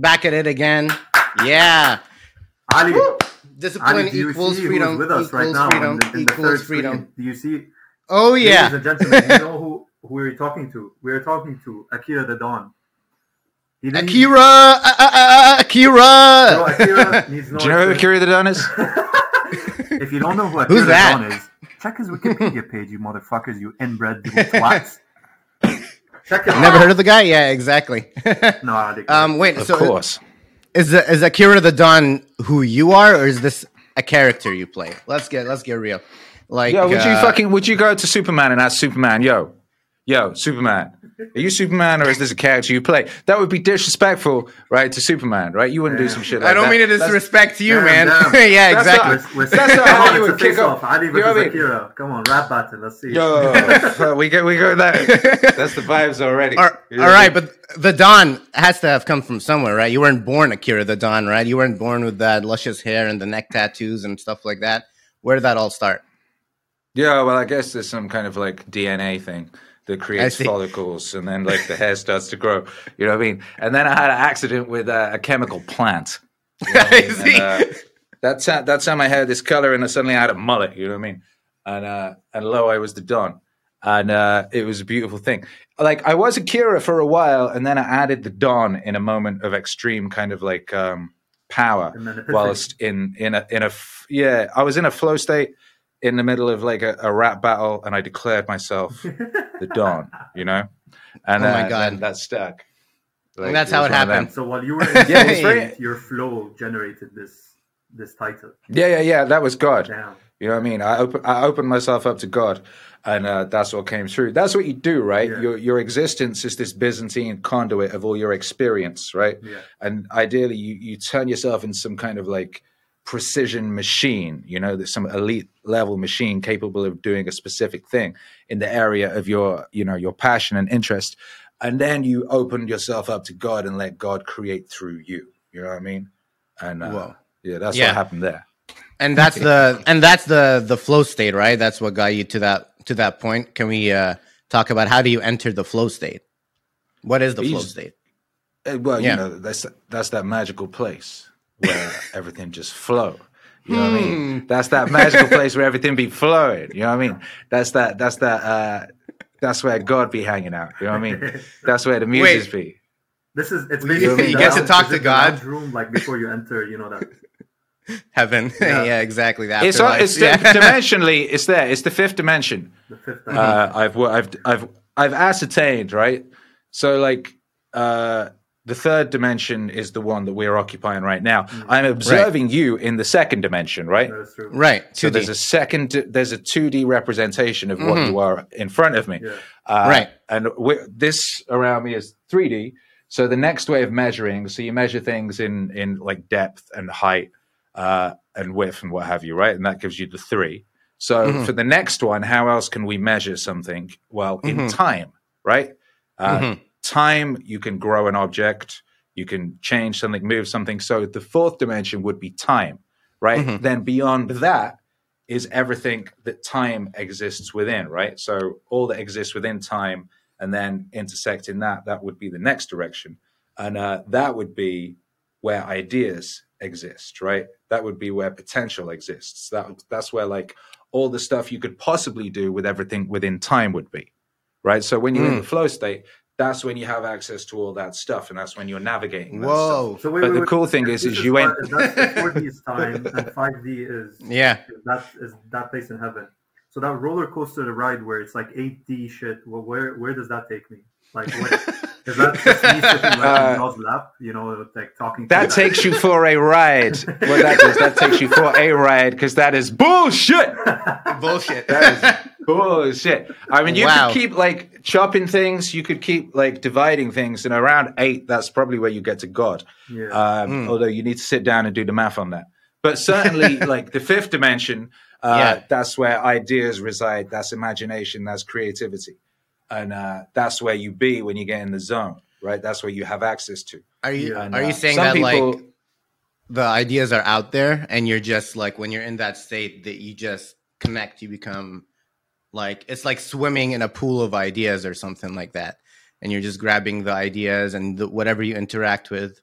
Back at it again. Yeah. Ali, Discipline Ali, equals freedom. with us right equals now freedom. in the, in the equals third freedom. screen? Do you see? Oh yeah. Ladies yeah. and gentlemen, you know who, who we're talking to? We're talking to Akira the Don. Akira. Uh, uh, uh, Akira. No, Akira needs no Do you know who. Akira the Don is? If you don't know who Akira Who's the that? Don is, check his Wikipedia page, you motherfuckers, you inbred little twats. Check it Never heard of the guy? Yeah, exactly. No, I think- um, wait. Of so course. is is Akira the Don who you are, or is this a character you play? Let's get let's get real. Like, Yo, would you uh, fucking would you go to Superman and ask Superman, yo, yo, Superman, are you Superman or is this a character you play? That would be disrespectful, right, to Superman, right? You wouldn't do some shit like I don't that. mean to That's- disrespect you, Damn, man. damn. yeah, That's exactly. not- We're, we're, That's not come how on, you it's would a kick face-off. off. Ali You know versus what I mean? Akira. Come on, rap battle. Let's see. Yo, we go, we go that. That's the vibes already. All, You know all what I right, mean? but the Don has to have come from somewhere, right? You weren't born Akira the Don, right? You weren't born with that luscious hair and the neck tattoos and stuff like that. Where did that all start? Yeah, well, I guess there's some kind of like DNA thing that creates follicles, and then like the hair starts to grow. You know what I mean? And then I had an accident with uh, a chemical plant. You know I mean? And, uh, that's how, that's how my hair this color, and I suddenly I had a mullet. You know what I mean? And uh, and lo, I was the Don, and uh, it was a beautiful thing. Like I was Akira for a while, and then I added the Don in a moment of extreme kind of like um, power, And then epiphany. whilst in in a in a f- yeah, I was in a flow state in the middle of like a, a rap battle, and I declared myself the Don. You know, and Oh my uh, God. then that stuck. Like, that's how it one of them. happened. So while you were in Yeah, flow very- your flow generated this this title. Yeah, yeah, yeah. That was God. Damn. You know what I mean? I open, I opened myself up to God, and uh, that's what came through. That's what you do, right? Yeah. Your your existence is this Byzantine conduit of all your experience, right? Yeah. And ideally, you you turn yourself in some kind of like precision machine. You know, there's some elite level machine capable of doing a specific thing in the area of your you know your passion and interest, and then you open yourself up to God and let God create through you. You know what I mean? And uh, Whoa. yeah, that's Yeah. what happened there. And that's the and that's the the flow state, right? That's what got you to that to that point. Can we uh talk about how do you enter the flow state? What is the flow state? Uh, Well, Yeah. you know, that's that's that magical place where everything just flow. You know what I Hmm. mean? That's that magical place where everything be flowing. You know what I mean? That's that. That's that. Uh, that's where God be hanging out. You know what I mean? That's where the muses be. This is it's You- basically you get to talk to God. room like before you enter. You know that. Heaven. Yeah. Yeah, exactly. That. It's on- it's the- dimensionally. It's there. It's the fifth dimension. The fifth Mm-hmm. dimension. Uh, I've wo- I've I've I've ascertained right. So like uh, the third dimension is the one that we're occupying right now. I'm observing you in the second dimension, right? that is true. right. So 2D. there's a second, there's a 2D representation of what you are in front of me. Yeah. Uh, Right. And this around me is 3D. So the next way of measuring, so you measure things in in like depth and height uh, and width and what have you, right? And that gives you the three. So for the next one, how else can we measure something? Well, in time, right? Uh, Time, you can grow an object, you can change something, move something. So the fourth dimension would be time, right? Then beyond that is everything that time exists within, right? So all that exists within time and then intersecting that, that would be the next direction. And uh, that would be where ideas exist, right? That would be where potential exists. That that's where like all the stuff you could possibly do with everything within time would be, right? So when you're in the flow state, that's when you have access to all that stuff, and that's when you're navigating. That Whoa. Stuff. So wait, But wait, the wait. cool thing This is, is you went. That's 4D time and 5D is Yeah. that is that place in heaven. So that roller coaster ride where it's like 8D shit. Well, where where does that take me? Like, what, is that just me sitting like Uh, in lap? You know, like talking. to That you? takes you for a ride. What that does, that takes you for a ride because that is bullshit. Bullshit. That is bullshit. I mean, you Wow. could keep like chopping things. You could keep like dividing things, and around eight, that's probably where you get to God. Yeah. Um, Although you need to sit down and do the math on that. But certainly, like the fifth dimension, uh, Yeah. that's where ideas reside. That's imagination. That's creativity, and uh, that's where you be when you get in the zone. Right. That's where you have access to. Are you And, are uh, you saying some that people- like the ideas are out there and you're just like when you're in that state that you just connect, you become like it's like swimming in a pool of ideas or something like that, and you're just grabbing the ideas and the, whatever you interact with,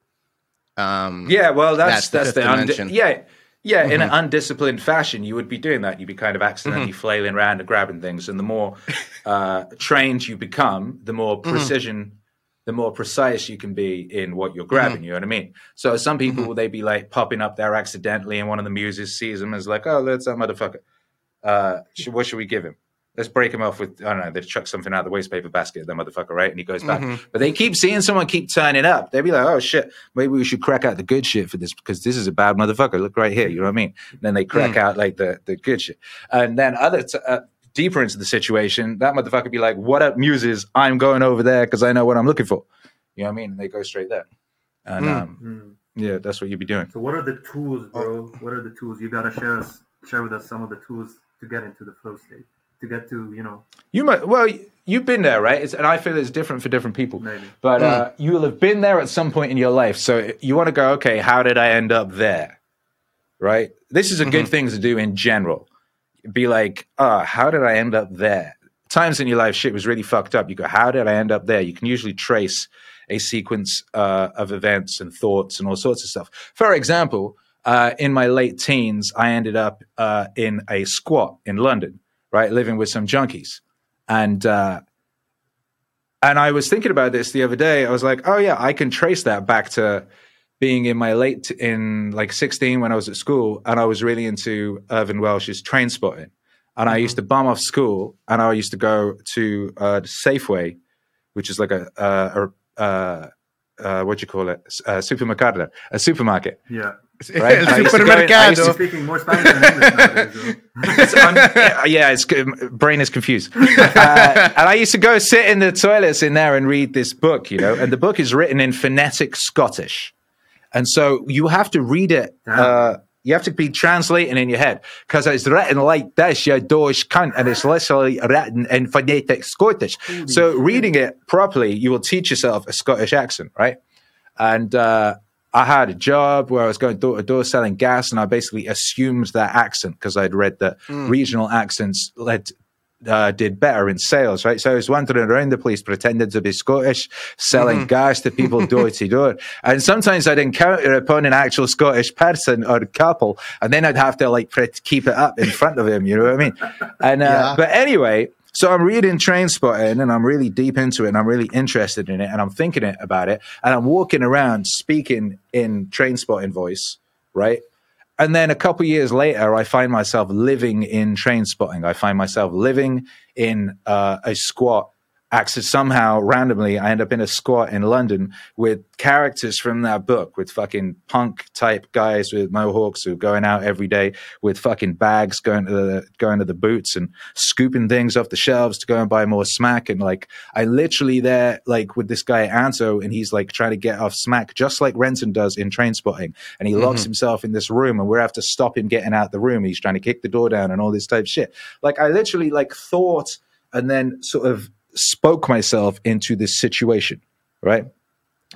Um, Yeah, well, that's That's that's, the the, undi- yeah, yeah. In an Mhm. undisciplined fashion, you would be doing that. You'd be kind of accidentally flailing around and grabbing things. And the more uh, trained you become, the more precision, the more precise you can be in what you're grabbing. You know what I mean? So some people they be like popping up there accidentally, and one of the muses sees them as like, "Oh, that's that motherfucker. Uh, should, what should we give him?" Let's break him off with I don't know. They chuck something out of the waste paper basket, that motherfucker, right? And he goes back. Mhm. But they keep seeing someone keep turning up. They'd be like, "Oh shit, maybe we should crack out the good shit for this because this is a bad motherfucker. Look right here, you know what I mean?" And then they crack Mm. out like the the good shit, and then other t- uh, deeper into the situation, that motherfucker be like, "What up, muses? I'm going over there because I know what I'm looking for." You know what I mean? And they go straight there, and Mm. um, Mm. yeah, that's what you'd be doing. So what are the tools, bro? What are the tools? You gotta share us share with us some of the tools to get into the flow state. To get to, you know, You might well, you've been there, right? It's, and I feel it's different for different people. maybe. But uh, you will have been there at some point in your life. So you want to go, okay, how did I end up there? Right? This is a good thing to do in general. Be like, ah, how did I end up there? Times in your life, shit was really fucked up. You go, how did I end up there? You can usually trace a sequence uh, of events and thoughts and all sorts of stuff. For example, uh, in my late teens, I ended up uh, in a squat in London, right, living with some junkies, and uh, and I was thinking about this the other day. I was like, oh yeah, I can trace that back to being in my late in like 16 when I was at school, and I was really into Irvine Welsh's Trainspotting, and I used to bum off school, and I used to go to uh, Safeway, which is like a, a, a uh, uh, what do you call it, a supermercado, a supermarket. Yeah. Right? I used to go in- I used You're speaking more Spanish than English nowadays, bro. It's yeah, it's brain is confused. Uh, and I used to go sit in the toilets in there and read this book, you know, and the book is written in phonetic Scottish, and so you have to read it. Uh, you have to be translating in your head because it's written like this, you dosh cunt, and it's literally written in phonetic Scottish. so reading it properly, you will teach yourself a Scottish accent, right? And uh, I had a job where I was going door to door selling gas, and I basically assumed that accent because I'd read that regional accents led. Uh, did better in sales, right? So I was wandering around the place pretending to be Scottish, selling gas to people door to door. And sometimes I'd encounter upon an actual Scottish person or couple, and then I'd have to like pre- keep it up in front of him. You know what I mean? And uh, Yeah. but anyway, so I'm reading Trainspotting and I'm really deep into it and I'm really interested in it and I'm thinking it about it and I'm walking around speaking in Trainspotting voice, right? And then a couple years later, I find myself living in Trainspotting. I find myself living in uh, a squat. Actually, somehow randomly, I end up in a squat in London with characters from that book, with fucking punk type guys with mohawks who are going out every day with fucking bags, going to the going to the boots and scooping things off the shelves to go and buy more smack. And like, I literally there like with this guy Anto, and he's like trying to get off smack, just like Renton does in Trainspotting, and he locks mm-hmm. himself in this room, and we're have to stop him getting out the room. He's trying to kick the door down and all this type of shit. Like, I literally like thought and then sort of spoke myself into this situation, right?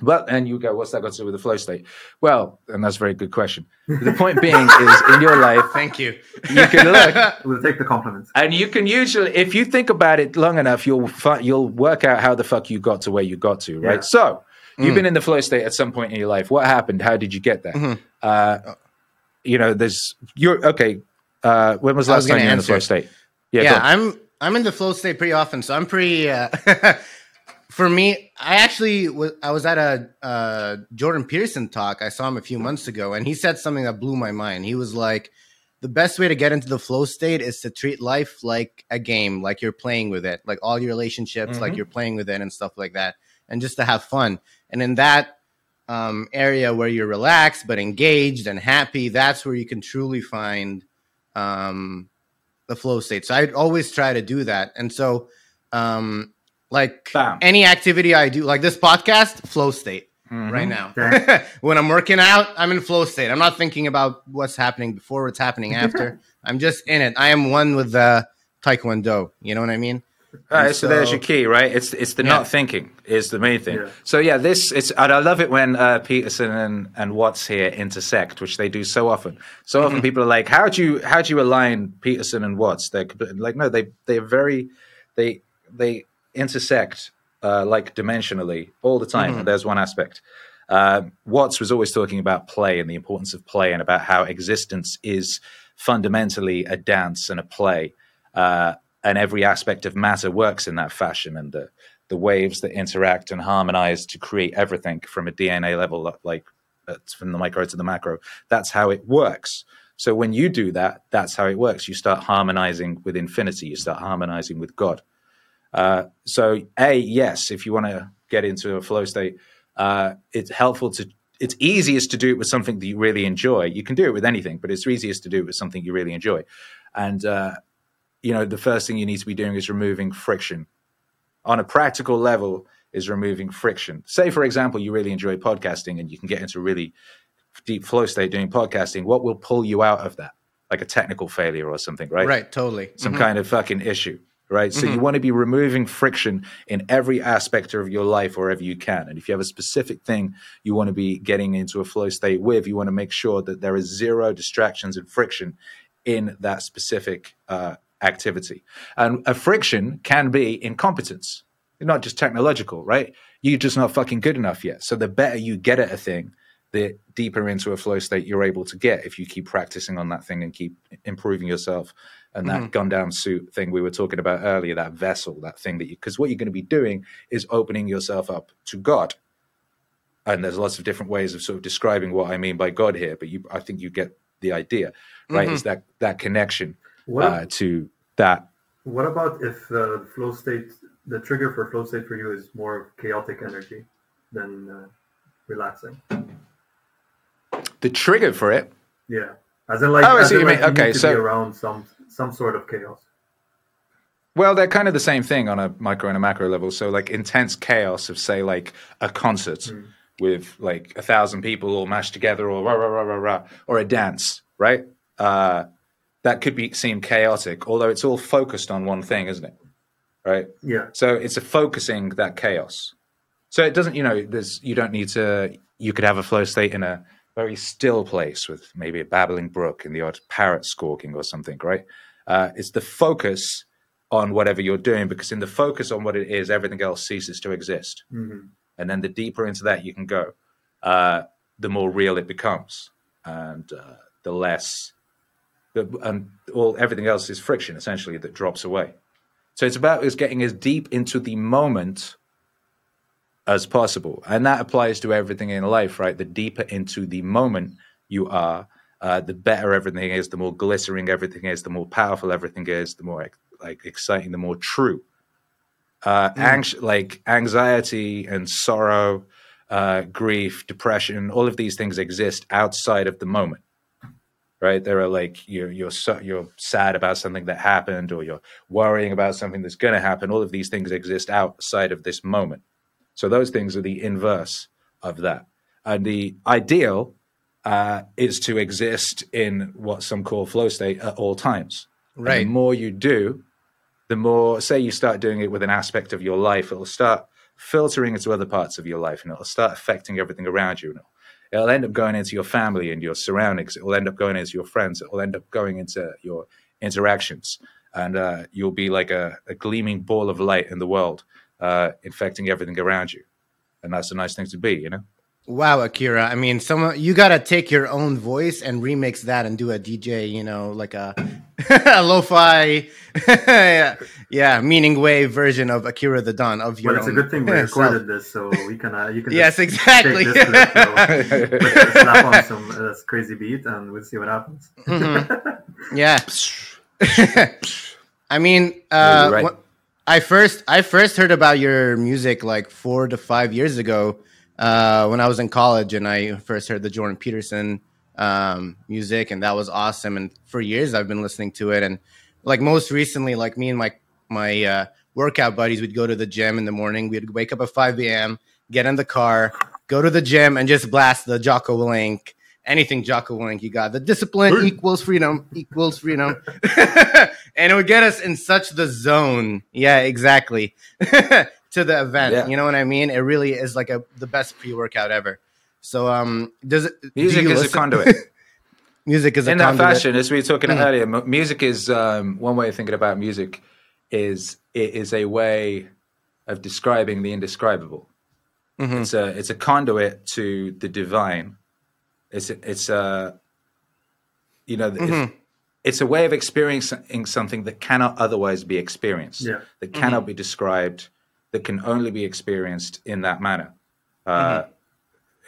But and you go, what's that got to do with the flow state? Well, and that's a very good question. The point being is in your life, Thank you. you can look We'll take the compliments. and you can usually, if you think about it long enough, you'll you'll work out how the fuck you got to where you got to, right? Yeah. So Mm. you've been in the flow state at some point in your life. What happened? How did you get there? Mhm. Uh, you know, there's you're okay. Uh, when was the last was time you were in the flow state? Yeah, yeah. I'm I'm in the flow state pretty often, so I'm pretty. Uh, for me, I actually was I was at a uh, Jordan Peterson talk. I saw him a few months ago, and he said something that blew my mind. He was like, "The best way to get into the flow state is to treat life like a game, like you're playing with it, like all your relationships, like Mhm. you're playing with it and stuff like that, and just to have fun. And in that um, area where you're relaxed but engaged and happy, that's where you can truly find." Um, the flow state. So I'd always try to do that. And so, um, like Bam. any activity I do, like this podcast, flow state right Mhm. now. When I'm working out, I'm in flow state. I'm not thinking about what's happening before, what's happening after. I'm just in it. I am one with the taekwondo. You know what I mean? All right, And so, there's your key, right? It's it's the Yeah. not thinking is the main thing. Yeah. So yeah, this it's and I love it when uh, Peterson and, and Watts here intersect, which they do so often. So often people are like, "How do you how do you align Peterson and Watts?" They're like, no, they they're very they they intersect uh, like dimensionally all the time. And there's one aspect. Uh, Watts was always talking about play and the importance of play and about how existence is fundamentally a dance and a play. Uh, and every aspect of matter works in that fashion. And the, the waves that interact and harmonize to create everything from a DNA level, like uh, from the micro to the macro, that's how it works. So when you do that, that's how it works. You start harmonizing with infinity, you start harmonizing with God. Uh, so, A, yes, if you want to get into a flow state, uh, it's helpful to it's easiest to do it with something that you really enjoy. You can do it with anything, but it's easiest to do it with something you really enjoy. And uh, you know, the first thing you need to be doing is removing friction. On a practical level, is removing friction. Say, for example, you really enjoy podcasting and you can get into a really deep flow state doing podcasting. What will pull you out of that? Like a technical failure or something, right? Right, totally. Some mm-hmm. kind of fucking issue right? So mm-hmm. you want to be removing friction in every aspect of your life wherever you can. And if you have a specific thing you want to be getting into a flow state with, you want to make sure that there is zero distractions and friction in that specific uh, activity. And a friction can be incompetence, not just technological, right? You're just not fucking good enough yet. So the better you get at a thing, the deeper into a flow state you're able to get if you keep practicing on that thing and keep improving yourself and that mm-hmm. Gundam suit thing we were talking about earlier, that vessel, that thing that you, because what you're going to be doing is opening yourself up to God. And there's lots of different ways of sort of describing what I mean by God here, but you, I think you get the idea, right? Mm-hmm. Is that that connection uh, to that. What about if uh, the flow state, the trigger for flow state for you is more chaotic energy than uh, relaxing? The trigger for it? Yeah. As in, like, oh, I see you like mean. Okay, so around some some sort of chaos. Well, they're kind of the same thing on a micro and a macro level. So, like intense chaos of, say, like a concert mm. with like a thousand people all mashed together, or rah, rah, rah, rah, rah, or a dance, right? Uh, that could be seem chaotic, although it's all focused on one thing, isn't it? Right? Yeah. So it's a focusing that chaos. So it doesn't, you know, there's you don't need to. You could have a flow state in a very still place with maybe a babbling brook and the odd parrot squawking or something, right? Uh, it's the focus on whatever you're doing because in the focus on what it is, everything else ceases to exist. Mm-hmm. And then the deeper into that you can go, uh, the more real it becomes, and uh, the less, the, and all everything else is friction essentially that drops away. So it's about is getting as deep into the moment as possible. And that applies to everything in life, right? The deeper into the moment you are, uh, the better everything is, the more glittering everything is, the more powerful everything is, the more like exciting, the more true. Uh, mm. like anxiety and sorrow, uh, grief, depression, all of these things exist outside of the moment. Right? There are like you're you're so, you're sad about something that happened, or you're worrying about something that's going to happen. All of these things exist outside of this moment. So those things are the inverse of that. And the ideal uh, is to exist in what some call flow state at all times. Right. And the more you do, the more, say, you start doing it with an aspect of your life, it'll start filtering into other parts of your life and it'll start affecting everything around you. It'll, it'll end up going into your family and your surroundings. It will end up going into your friends. It will end up going into your interactions. And uh, you'll be like a, a gleaming ball of light in the world uh, infecting everything around you. And that's a nice thing to be, you know? Wow, Akira. I mean, someone you gotta take your own voice and remix that and do a DJ, you know, like a, a lo-fi, yeah, Meaningwave version of Akira the Don of your. Well, it's own a good thing we recorded this, so we can uh, you can. yes, exactly. Take this slap on some uh, crazy beat, and we'll see what happens. Mm-hmm. Yeah. I mean, uh, right. I first I first heard about your music like four to five years ago uh, when I was in college, and I first heard the Jordan Peterson um, music, and that was awesome. And for years, I've been listening to it, and like most recently, like me and my my uh, workout buddies would go to the gym in the morning. We'd wake up at five a.m., get in the car, go to the gym, and just blast the Jocko Willink anything Jocko Willink you got. The discipline equals freedom equals freedom. and it would get us in such the zone. Yeah, exactly. to the event. Yeah. You know what I mean? It really is like a the best pre-workout ever. So um does it music is listen? a conduit. music is in that conduit. fashion, as we were talking mm. earlier, music is um, one way of thinking about music is it is a way of describing the indescribable. Mhm. It's a it's a conduit to the divine. It's a, it's a you know it's, Mhm. it's a way of experiencing something that cannot otherwise be experienced. Yeah. That cannot be described. That can only be experienced in that manner. Uh,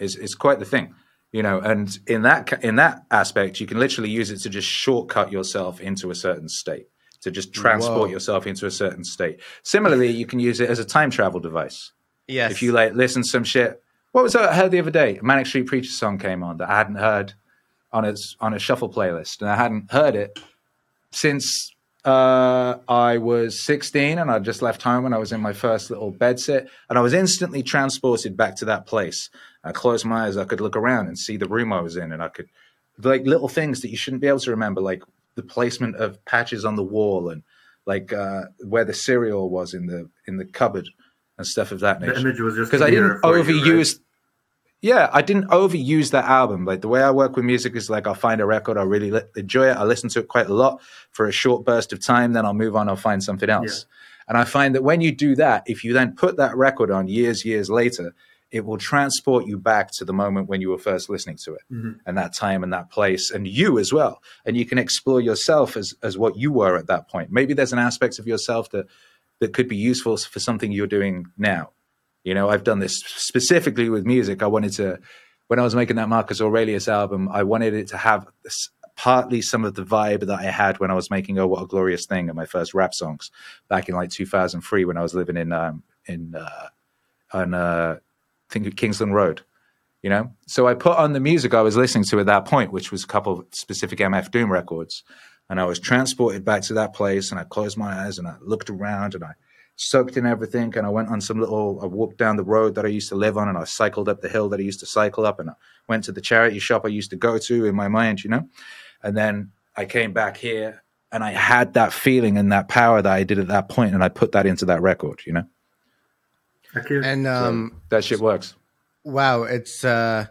is is quite the thing, you know. And in that in that aspect, you can literally use it to just shortcut yourself into a certain state, to just transport Whoa. yourself into a certain state. Similarly, you can use it as a time travel device. Yes. If you like listen to some shit. What was that I heard the other day? A Manic Street Preacher song came on that I hadn't heard on its on a shuffle playlist, and I hadn't heard it since uh, I was 16 and I just left home and I was in my first little bed sit and I was instantly transported back to that place. I closed my eyes, I could look around and see the room I was in and I could like little things that you shouldn't be able to remember, like the placement of patches on the wall and like uh, where the cereal was in the in the cupboard and stuff of that The nature image was just because I didn't overuse. you, right? Yeah, I didn't overuse that album. Like the way I work with music is like I'll find a record, I really li- enjoy it, I listen to it quite a lot for a short burst of time, then I'll move on, I'll find something else. And I find that when you do that, if you then put that record on years, years later, it will transport you back to the moment when you were first listening to it Mhm. and that time and that place and you as well. And you can explore yourself as as what you were at that point. Maybe there's an aspect of yourself that that could be useful for something you're doing now. You know, I've done this specifically with music. I wanted to, when I was making that Marcus Aurelius album, I wanted it to have this, partly some of the vibe that I had when I was making "Oh What a Glorious Thing" and my first rap songs back in like 2003 when I was living in um, in uh, on uh, I think Kingsland Road. You know, so I put on the music I was listening to at that point, which was a couple of specific MF Doom records, and I was transported back to that place. And I closed my eyes and I looked around and I soaked in everything and I went on some little I walked down the road that I used to live on and I cycled up the hill that I used to cycle up and I went to the charity shop I used to go to in my mind, you know. And then I came back here and I had that feeling and that power that I did at that point and I put that into that record, you know. I can't- and So um, that shit works. wow, it's uh,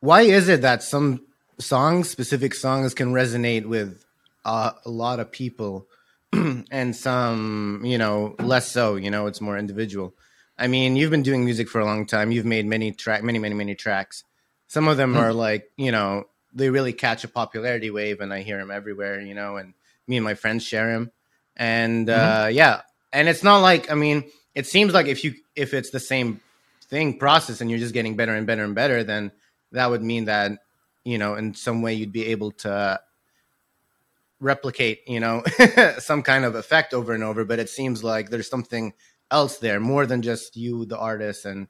why is it that some songs, specific songs, can resonate with uh, a lot of people, and some, you know, less so. You know, it's more individual. I mean, you've been doing music for a long time. You've made many track, many, many, many tracks. Some of them are like, you know, they really catch a popularity wave, and I hear them everywhere. You know, and me and my friends share them, and uh, yeah, and it's not like, I mean, it seems like if you if it's the same thing process and you're just getting better and better and better, then that would mean that you know in some way you'd be able to replicate you know some kind of effect over and over. But it seems like there's something else there more than just you, the artist, and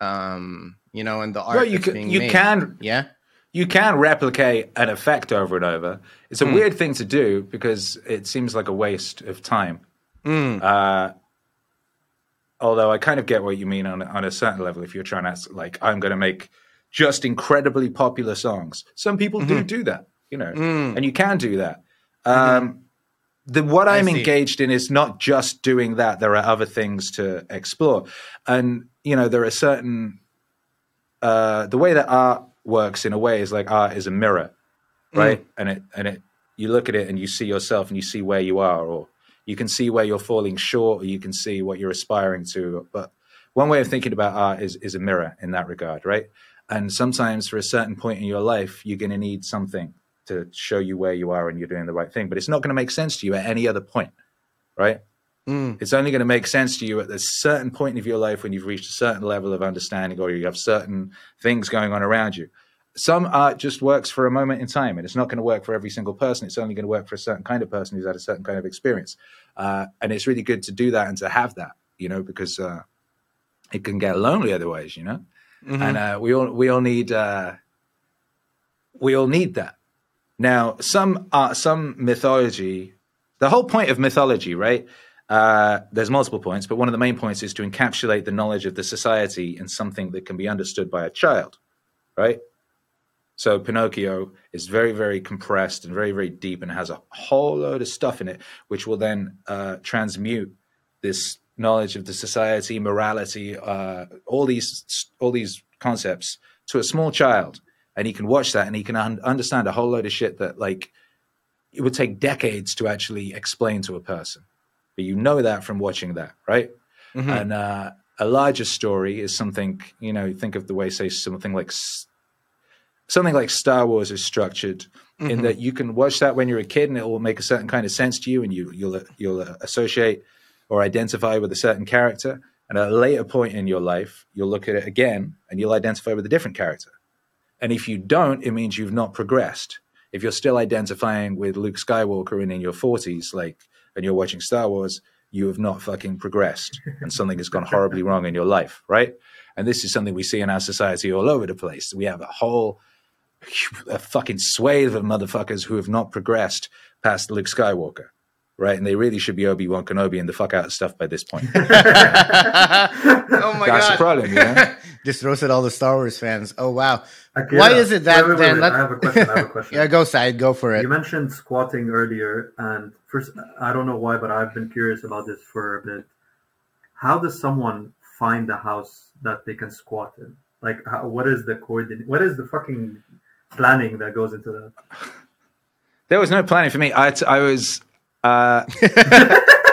um you know and the art. Well, you can, you made. can yeah. you can replicate an effect over and over. It's a Hmm. weird thing to do because it seems like a waste of time. Mm. Uh, although I kind of get what you mean on on a certain level. If you're trying to like, I'm going to make just incredibly popular songs. Some people do do that, you know, Mm. and you can do that. Um, the what I'm engaged in is not just doing that. There are other things to explore, and you know, there are certain uh, the way that art works in a way is like art is a mirror, right? And it and it you look at it and you see yourself and you see where you are, or you can see where you're falling short, or you can see what you're aspiring to. But one way of thinking about art is is a mirror in that regard, right? And sometimes for a certain point in your life, you're going to need something to show you where you are and you're doing the right thing. But it's not going to make sense to you at any other point, right? Mm. It's only going to make sense to you at a certain point of your life when you've reached a certain level of understanding or you have certain things going on around you. Some art just works for a moment in time and it's not going to work for every single person. It's only going to work for a certain kind of person who's had a certain kind of experience. Uh, and it's really good to do that and to have that, you know, because uh, it can get lonely otherwise, you know? Mhm. and uh, we all we all need uh, we all need that. Now, some uh, some mythology, the whole point of mythology, right? Uh, there's multiple points, but one of the main points is to encapsulate the knowledge of the society in something that can be understood by a child, right? So Pinocchio is very, very compressed and very, very deep, and has a whole load of stuff in it, which will then uh, transmute this knowledge of the society, morality, uh, all these all these concepts to a small child, and he can watch that and he can un- understand a whole load of shit that like it would take decades to actually explain to a person. But you know that from watching that, right? Mhm. And uh, a larger story is something you know. Think of the way, say, something like something like Star Wars is structured, mm-hmm. in that you can watch that when you're a kid, and it will make a certain kind of sense to you, and you you'll you'll associate or identify with a certain character. And at a later point in your life, you'll look at it again, and you'll identify with a different character. And if you don't, it means you've not progressed. If you're still identifying with Luke Skywalker and in your 40s, like, and you're watching Star Wars, you have not fucking progressed and something has gone horribly wrong in your life, right? And this is something we see in our society all over the place. We have a whole a fucking swathe of motherfuckers who have not progressed past Luke Skywalker, right? And they really should be Obi Wan Kenobi and the fuck out of stuff by this point. oh my That's god, that's the problem, you know? Just roasted all the Star Wars fans. Oh wow, why is it that wait, wait, then? wait, I have a question. I have a question. yeah, go side, go for it. You mentioned squatting earlier, and first, I don't know why, but I've been curious about this for a bit. How does someone find a house that they can squat in? Like, how, what is the coordinate? What is the fucking planning that goes into that? There was no planning for me. I, I was, uh,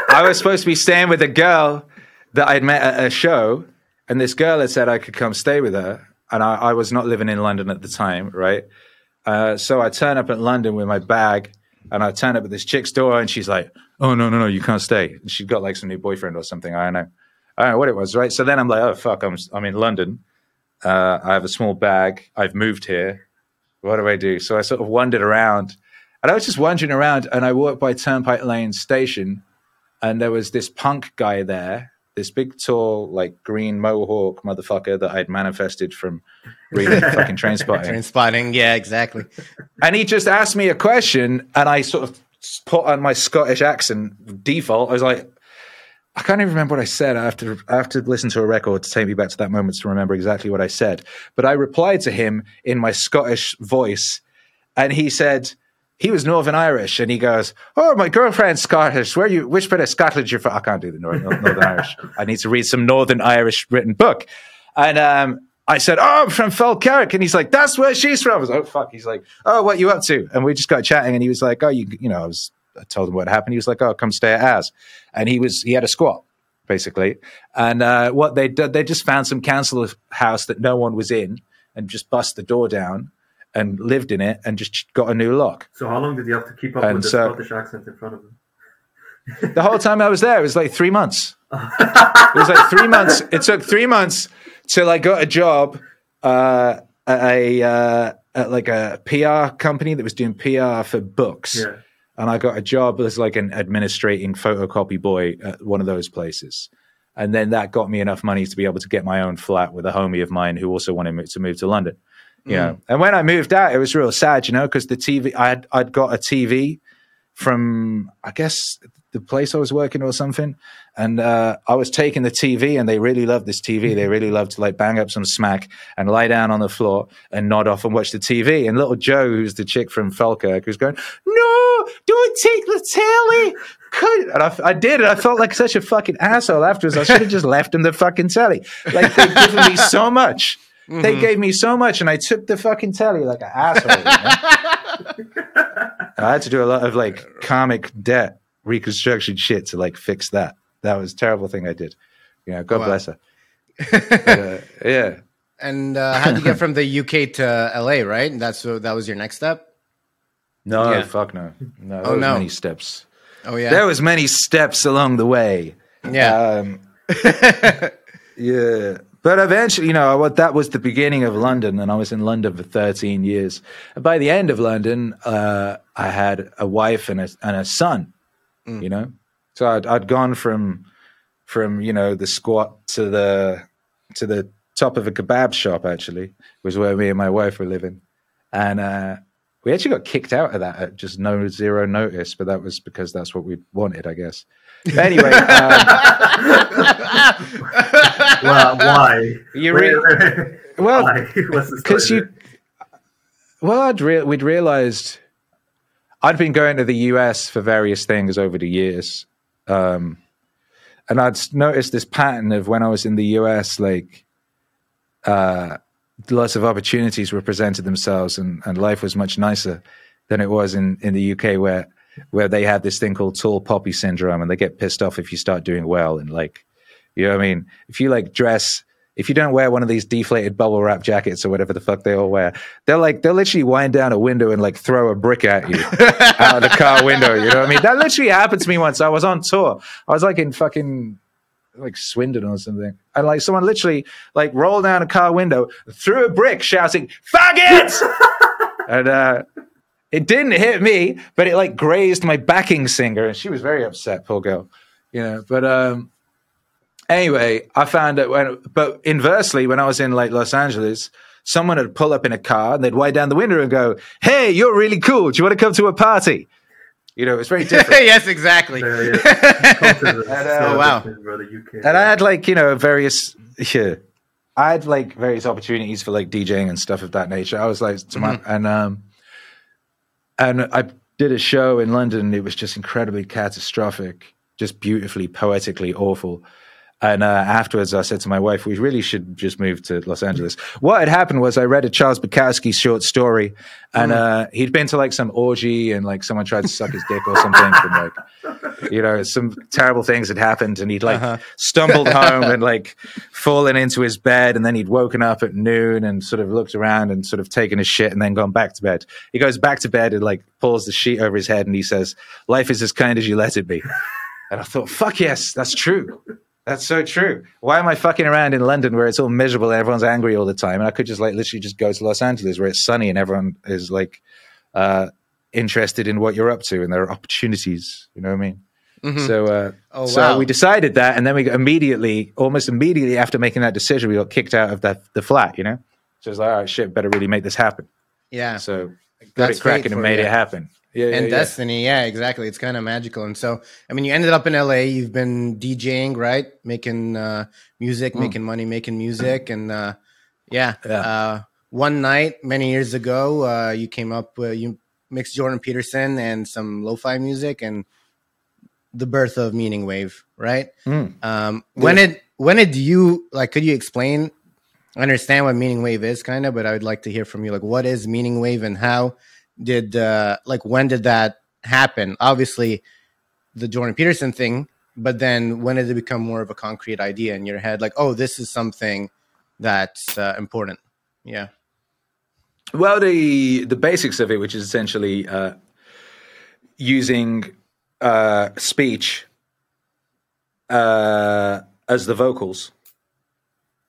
I was supposed to be staying with a girl that I'd met at a show, and this girl had said I could come stay with her, and I, I was not living in London at the time, right? Uh, so I turn up at London with my bag, and I turn up at this chick's door, and she's like, "Oh no, no, no, you can't stay." And she's got like some new boyfriend or something. I don't know. I don't know what it was, right? So then I'm like, "Oh fuck, I'm I'm in London. Uh, I have a small bag. I've moved here what do I do? So I sort of wandered around, and I was just wandering around, and I walked by Turnpike Lane Station, and there was this punk guy there, this big, tall, like green mohawk motherfucker that I'd manifested from reading fucking Trainspotting. Train spotting, yeah, exactly. And he just asked me a question, and I sort of put on my Scottish accent default. I was like, I can't even remember what I said. I have to I have to listen to a record to take me back to that moment to remember exactly what I said. But I replied to him in my Scottish voice, and he said he was Northern Irish, and he goes, "Oh, my girlfriend's Scottish. Where you? Which bit of Scotland you're from? I can't do the Northern, Northern Irish. I need to read some Northern Irish written book." And um, I said, "Oh, I'm from Falkirk," and he's like, "That's where she's from." I was like, "Oh fuck!" He's like, "Oh, what you up to?" And we just got chatting, and he was like, "Oh, you, you know, I was I told him what happened. He was like, "Oh, come stay at ours," and he was he had a squat basically. And uh, what they did, they just found some council house that no one was in, and just bust the door down and lived in it, and just got a new lock. So how long did you have to keep up and with the so, Scottish accent in front of him? the whole time I was there, it was like three months. it was like three months. It took three months till I got a job uh, at a uh, at like a PR company that was doing PR for books. Yeah and I got a job as like an administrating photocopy boy at one of those places. And then that got me enough money to be able to get my own flat with a homie of mine who also wanted to move to London. You mm. and when I moved out, it was real sad, you know, because the TV I had I'd got a TV from I guess the place I was working or something, and uh, I was taking the TV, and they really loved this TV. They really loved to like bang up some smack and lie down on the floor and nod off and watch the TV. And little Joe, who's the chick from Falkirk, who's going, "No, don't take the telly." Could and I, I, did, and I felt like such a fucking asshole afterwards. I should have just left him the fucking telly. Like they've given me so much. Mm-hmm. They gave me so much, and I took the fucking telly like an asshole. I had to do a lot of like karmic debt reconstruction shit to like fix that. That was a terrible thing I did. You know, God wow. bless her. but, uh, yeah. And uh, how did you get from the UK to LA? Right, and that's uh, that was your next step. No, yeah. fuck no, no. Oh no, many steps. Oh yeah, there was many steps along the way. Yeah, um, yeah. But eventually, you know, what that was the beginning of London, and I was in London for 13 years. And by the end of London, uh, I had a wife and a and a son. Mm. You know, so I'd, I'd gone from from you know the squat to the to the top of a kebab shop. Actually, was where me and my wife were living, and uh, we actually got kicked out of that at just no zero notice. But that was because that's what we wanted, I guess. Anyway, um, well, why? You re- well because you. Well, I'd re- we'd realized I'd been going to the US for various things over the years. Um, and I'd noticed this pattern of when I was in the US, like, uh, lots of opportunities were presented themselves and, and life was much nicer than it was in, in the UK where, where they had this thing called tall poppy syndrome and they get pissed off if you start doing well and like, You know what I mean? If you like dress, if you don't wear one of these deflated bubble wrap jackets or whatever the fuck they all wear, they'll like they'll literally wind down a window and like throw a brick at you out of the car window. You know what I mean? That literally happened to me once. I was on tour. I was like in fucking like Swindon or something. And like someone literally like rolled down a car window, threw a brick, shouting, "Faggot!" and uh, it didn't hit me, but it like grazed my backing singer, and she was very upset, poor girl. You know, but um, anyway, I found that when, but inversely, when I was in like Los Angeles. Someone would pull up in a car and they'd wind down the window and go, "Hey, you're really cool. Do you want to come to a party?" You know, it's very different. yes, exactly. There, yeah. And, uh, oh, wow. different, bro, the UK. and I had like you know various yeah, I had like various opportunities for like DJing and stuff of that nature. I was like to my and um and I did a show in London. It was just incredibly catastrophic, just beautifully poetically awful. And uh, afterwards, I said to my wife, "We really should just move to Los Angeles." What had happened was I read a Charles Bukowski short story, and uh, he'd been to like some orgy, and like someone tried to suck his dick or something, and like you know some terrible things had happened, and he'd like Uh-huh. stumbled home and like fallen into his bed, and then he'd woken up at noon and sort of looked around and sort of taken his shit, and then gone back to bed. He goes back to bed and like pulls the sheet over his head, and he says, "Life is as kind as you let it be." And I thought, "Fuck yes, that's true." That's so true. Why am I fucking around in London where it's all miserable and everyone's angry all the time? And I could just like literally just go to Los Angeles where it's sunny and everyone is like uh, interested in what you're up to and there are opportunities. You know what I mean? So, uh, Oh, so wow. we decided that, and then we got immediately, almost immediately after making that decision, we got kicked out of the the flat. You know, so it's like, all right, shit, better really make this happen. Yeah. So got That's it cracking and made you. it happen. Yeah, and yeah, yeah. destiny. Yeah exactly. It's kind of magical. And so i mean you ended up in la you've been djing right? Making uh music making money making music. And uh yeah, Yeah. uh one night many years ago uh you came up you mixed jordan peterson and some lo-fi music and the birth of Meaningwave right? Mm. um when did when did you like could you explain understand what Meaningwave is kind of but i would like to hear from you like what is Meaningwave and how did uh like when did that happen? Obviously the jordan peterson thing but then when did it become more of a concrete idea in your head? Like oh this is something that's uh, important. Yeah. Well, the the basics of it, which is essentially uh, using uh, speech uh, as the vocals.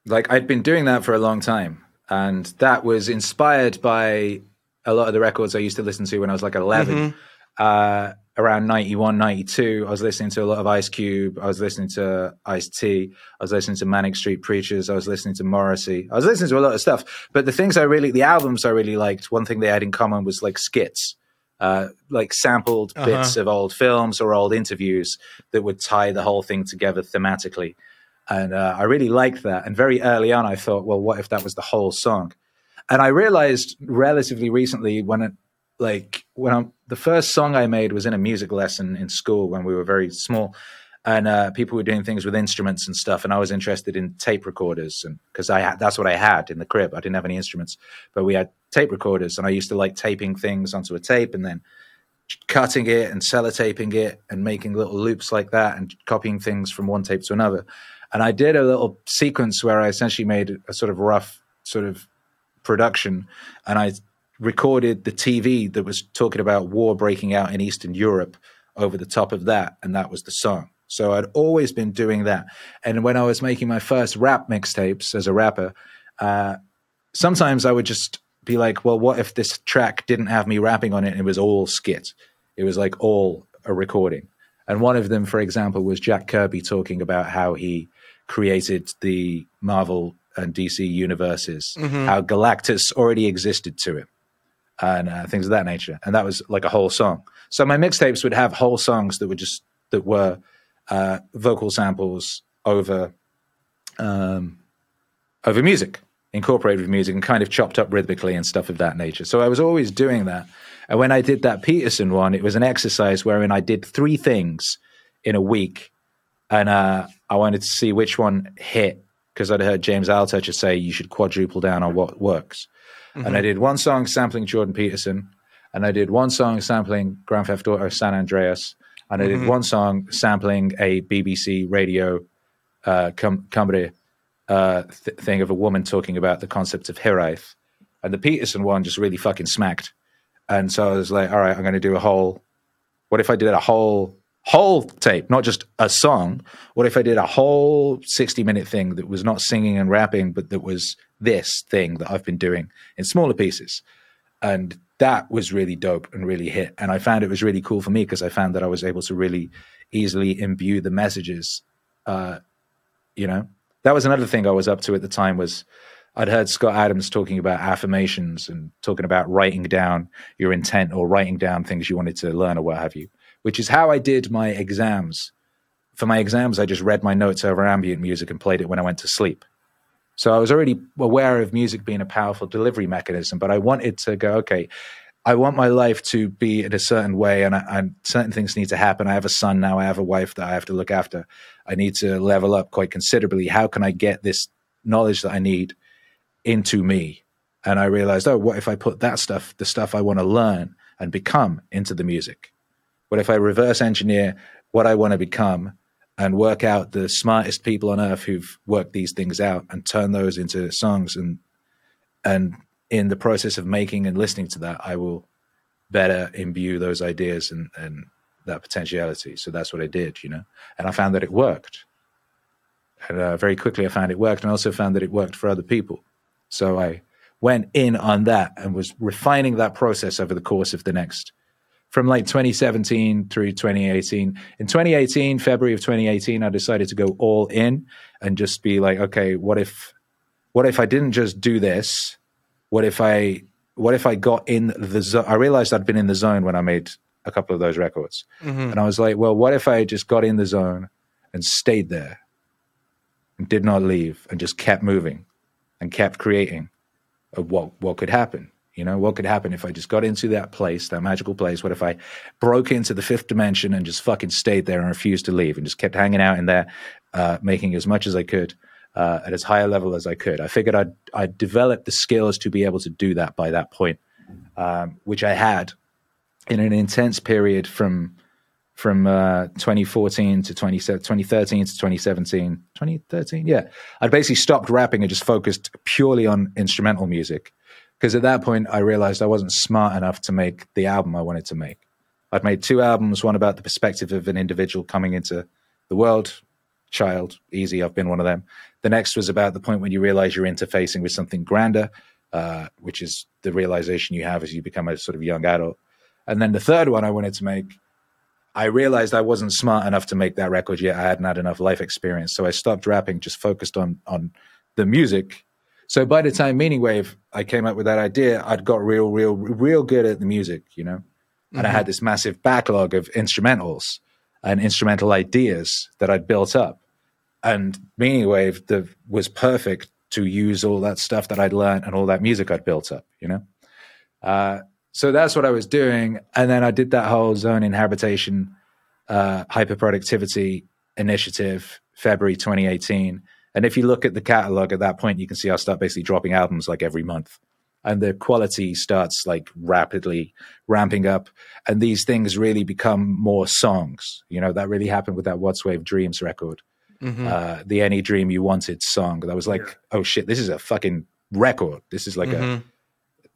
Like I'd been doing that for a long time, and that was inspired by a lot of the records I used to listen to when I was like 11. Uh, around 91, 92, I was listening to a lot of Ice Cube. I was listening to Ice T. I was listening to Manic Street Preachers. I was listening to Morrissey. I was listening to a lot of stuff. But the things I really, the albums I really liked, one thing they had in common was like skits, uh, like sampled Uh-huh. bits of old films or old interviews that would tie the whole thing together thematically. And uh, I really liked that. And very early on, I thought, well, what if that was the whole song? And I realized relatively recently when it, like when I'm, the first song I made was in a music lesson in school when we were very small, and uh, people were doing things with instruments and stuff, and I was interested in tape recorders, and because I had that's what I had in the crib. I didn't have any instruments, but we had tape recorders, and I used to like taping things onto a tape and then cutting it and sellotaping it and making little loops like that and copying things from one tape to another. And I did a little sequence where I essentially made a sort of rough sort of production and I recorded the TV that was talking about war breaking out in Eastern Europe over the top of that. And that was the song. So I'd always been doing that. And when I was making my first rap mixtapes as a rapper, uh, sometimes I would just be like, well, what if this track didn't have me rapping on it it was all skit? It was like all a recording. And one of them, for example, was Jack Kirby talking about how he created the Marvel and DC universes, how Galactus already existed to him, and uh, things of that nature. And that was like a whole song. So my mixtapes would have whole songs that were just that were uh, vocal samples over um, over music, incorporated with music, and kind of chopped up rhythmically and stuff of that nature. So I was always doing that. And when I did that Peterson one, it was an exercise wherein I did three things in a week, and uh, I wanted to see which one hit because I'd heard James Altucher say you should quadruple down on what works. And I did one song sampling Jordan Peterson, and I did one song sampling Grand Theft Auto San Andreas, and I did one song sampling a BBC radio uh, comedy uh, th- thing of a woman talking about the concept of Hiraeth, and the Peterson one just really fucking smacked. And so I was like, all right, I'm going to do a whole. What if I did a whole whole tape, not just a song? What if I did a whole 60 minute thing that was not singing and rapping, but that was this thing that I've been doing in smaller pieces? And that was really dope and really hit. And I found it was really cool for me because I found that I was able to really easily imbue the messages. Uh, you know, that was another thing I was up to at the time was I'd heard Scott Adams talking about affirmations and talking about writing down your intent or writing down things you wanted to learn or what have you, which is how I did my exams. For my exams, I just read my notes over ambient music and played it when I went to sleep. So I was already aware of music being a powerful delivery mechanism, but I wanted to go, okay, I want my life to be in a certain way, and, I, and, certain things need to happen. I have a son now. I have a wife that I have to look after. I need to level up quite considerably. How can I get this knowledge that I need into me? And I realized, oh, what if I put that stuff, the stuff I want to learn and become, into the music? What if I reverse engineer what I want to become and work out the smartest people on earth who've worked these things out and turn those into songs? And and in the process of making and listening to that i will better imbue those ideas and and that potentiality. So that's what i did you know? And i found that it worked. And uh, very quickly i found it worked and i also found that it worked for other people. So i went in on that and was refining that process over the course of the next from like 2017 through 2018. In 2018, February of 2018, I decided to go all in and just be like, okay, what if, what if I didn't just do this? What if I, what if I got in the zone? I realized I'd been in the zone when I made a couple of those records, mm-hmm. and I was like, well, what if I just got in the zone and stayed there and did not leave and just kept moving and kept creating? of What what could happen? You know, what could happen if I just got into that place, that magical place? What if I broke into the fifth dimension and just fucking stayed there and refused to leave and just kept hanging out in there, uh, making as much as I could uh, at as high a level as I could? I figured I'd, I'd develop the skills to be able to do that by that point, um, which I had in an intense period from from uh, 2014 to 20, 2013 to 2017 2013 yeah i'd basically stopped rapping and just focused purely on instrumental music because at that point I realized I wasn't smart enough to make the album I wanted to make. I'd made two albums, one about the perspective of an individual coming into the world, child, easy, I've been one of them. The next was about the point when you realize you're interfacing with something grander, uh, which is the realization you have as you become a sort of young adult. And then the third one I wanted to make, I realized I wasn't smart enough to make that record yet. I hadn't had enough life experience. So I stopped rapping, just focused on on the music so by the time Meaningwave, I came up with that idea, I'd got real, real, real good at the music, you know? And mm-hmm. I had this massive backlog of instrumentals and instrumental ideas that I'd built up. And Meaningwave the, was perfect to use all that stuff that I'd learned and all that music I'd built up, you know? Uh, so that's what I was doing. And then I did that whole zone inhabitation, uh, hyperproductivity initiative, February 2018 and if you look at the catalog at that point, you can see I'll start basically dropping albums like every month. And the quality starts like rapidly ramping up. And these things really become more songs. You know, that really happened with that What's Wave Dreams record. Mm-hmm. Uh, the Any Dream You Wanted song. That was like, yeah. oh shit, this is a fucking record. This is like mm-hmm. a,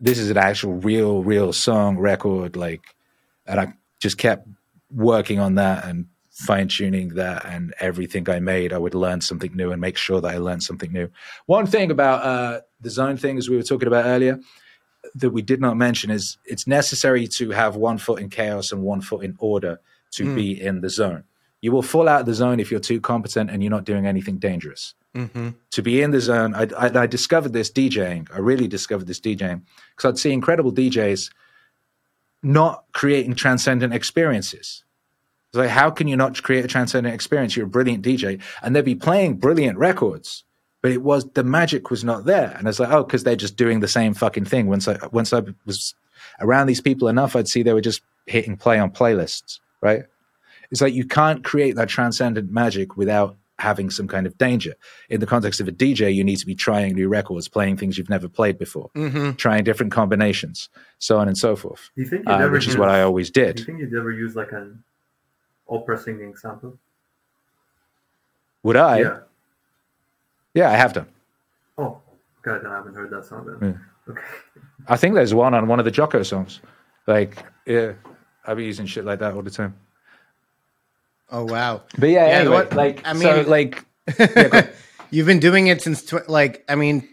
this is an actual real, real song record. Like, and I just kept working on that and fine tuning that and everything I made, I would learn something new and make sure that I learned something new. One thing about uh, the zone thing, as we were talking about earlier, that we did not mention is it's necessary to have one foot in chaos and one foot in order to mm. be in the zone. You will fall out of the zone if you're too competent and you're not doing anything dangerous. Mm-hmm. To be in the zone, I, I, I discovered this DJing. I really discovered this DJing because I'd see incredible DJs not creating transcendent experiences it's like, how can you not create a transcendent experience? You're a brilliant DJ, and they'd be playing brilliant records, but it was the magic was not there. And it's like, oh, because they're just doing the same fucking thing. Once I once I was around these people enough, I'd see they were just hitting play on playlists, right? It's like you can't create that transcendent magic without having some kind of danger. In the context of a DJ, you need to be trying new records, playing things you've never played before, mm-hmm. trying different combinations, so on and so forth. Do you think uh, which is what I always did. Do you think you'd ever use like an opera singing sample. Would I? Yeah. Yeah, I have done. Oh, good. I haven't heard that song then. Okay. I think there's one on one of the Jocko songs. Like, yeah, I'll be using shit like that all the time. Oh wow. But yeah, Yeah, anyway, what- like, I so mean- like, You've been doing it since tw- like I mean,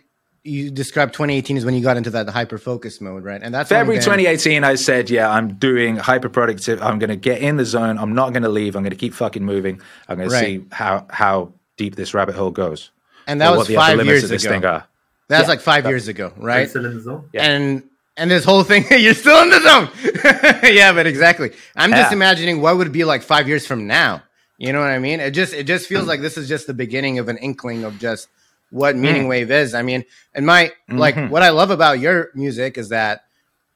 you described 2018 is when you got into that hyper focus mode, right? And that's February been- 2018, I said, yeah, I'm doing hyper productive. I'm going to get in the zone. I'm not going to leave. I'm going to keep fucking moving. I'm going Right. to see how how deep this rabbit hole goes. and that was what five limits years of this ago. thing are. That's Yeah. like five years ago, right? still in the zone? Yeah. And and this whole thing, you're still in the zone. yeah, but exactly. I'm just Yeah. imagining what would it be like five years from now. You know what I mean? It just it just feels like this is just the beginning of an inkling of just what Meaningwave is. I mean, and my like Mhm. what I love about your music is that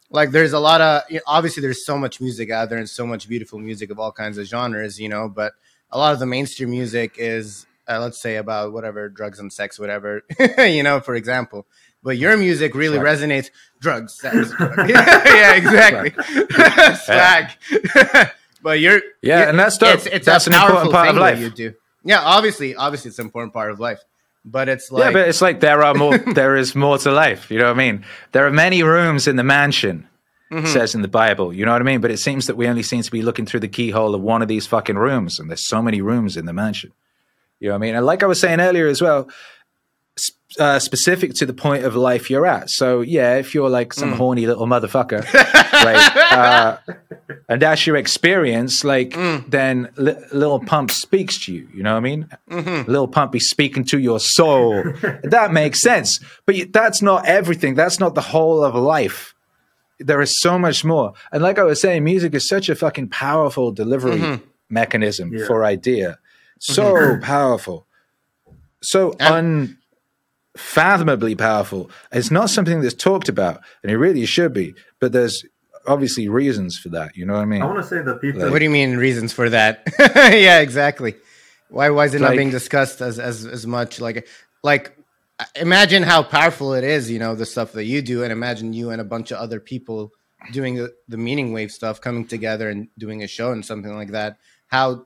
like there's a lot of you know, obviously there's so much music out there and so much beautiful music of all kinds of genres, you know, but a lot of the mainstream music is uh, let's say about whatever drugs and sex, whatever, you know, for example. But your music really Swag. resonates. Drugs, sex, drugs. yeah, exactly. Swag. but you're Yeah, you're- and that's dope. It's, it's That's an important part of life. You do. Yeah, obviously, obviously, it's an important part of life. But it's like yeah, but it's like there are more. there is more to life. You know what I mean? There are many rooms in the mansion. Mm-hmm. Says in the Bible, you know what I mean? But it seems that we only seem to be looking through the keyhole of one of these fucking rooms, and there's so many rooms in the mansion. You know what I mean? And like I was saying earlier as well, uh, specific to the point of life you're at. So yeah, if you're like Mm. some horny little motherfucker, right, uh, and that's your experience, like Mm. then li- Lil Pump speaks to you. You know what I mean? Mm-hmm. Lil Pump is speaking to your soul. that makes sense, but that's not everything. That's not the whole of life. There is so much more. And like I was saying, music is such a fucking powerful delivery Mm-hmm. mechanism Yeah. for idea. So powerful. So And- unfathomably powerful. It's not something that's talked about, and it really should be. But there's obviously reasons for that. You know what I mean? I want to say that people. what do you mean reasons for that? yeah, exactly. Why why is it not being discussed as as as much? Like like imagine how powerful it is. You know the stuff that you do, and imagine you and a bunch of other people doing the, the Meaningwave stuff, coming together and doing a show and something like that. How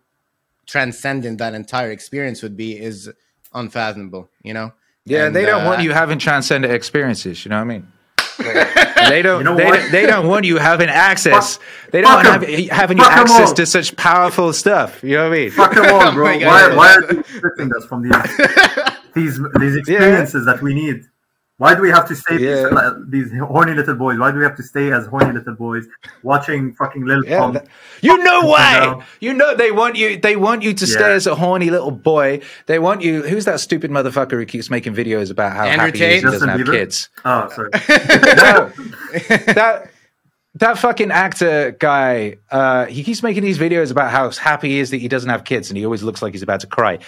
transcendent that entire experience would be is unfathomable. You know. Yeah, And, they don't uh, want you having transcendent experiences. You know what I mean? they don't. You know they, don't they don't want you having access. Fuck- they don't fuck want 'em. having, having you access all. to such powerful stuff. You know what I mean? Fuck them all, bro. Oh why, why are you restricting us from these these these experiences that we need? Why do we have to stay Yeah. these, these horny little boys? Why do we have to stay as horny little boys watching fucking Lil Yeah, Pump? that- you know why? know. You know they want you. They want you to stay as a horny little boy. They want you. Who's that stupid motherfucker who keeps making videos about how Andrew happy he is Tate? he doesn't Justin have Bieber? kids? Oh, sorry. No, that that fucking actor guy. Uh, he keeps making these videos about how happy he is that he doesn't have kids, and he always looks like he's about to cry.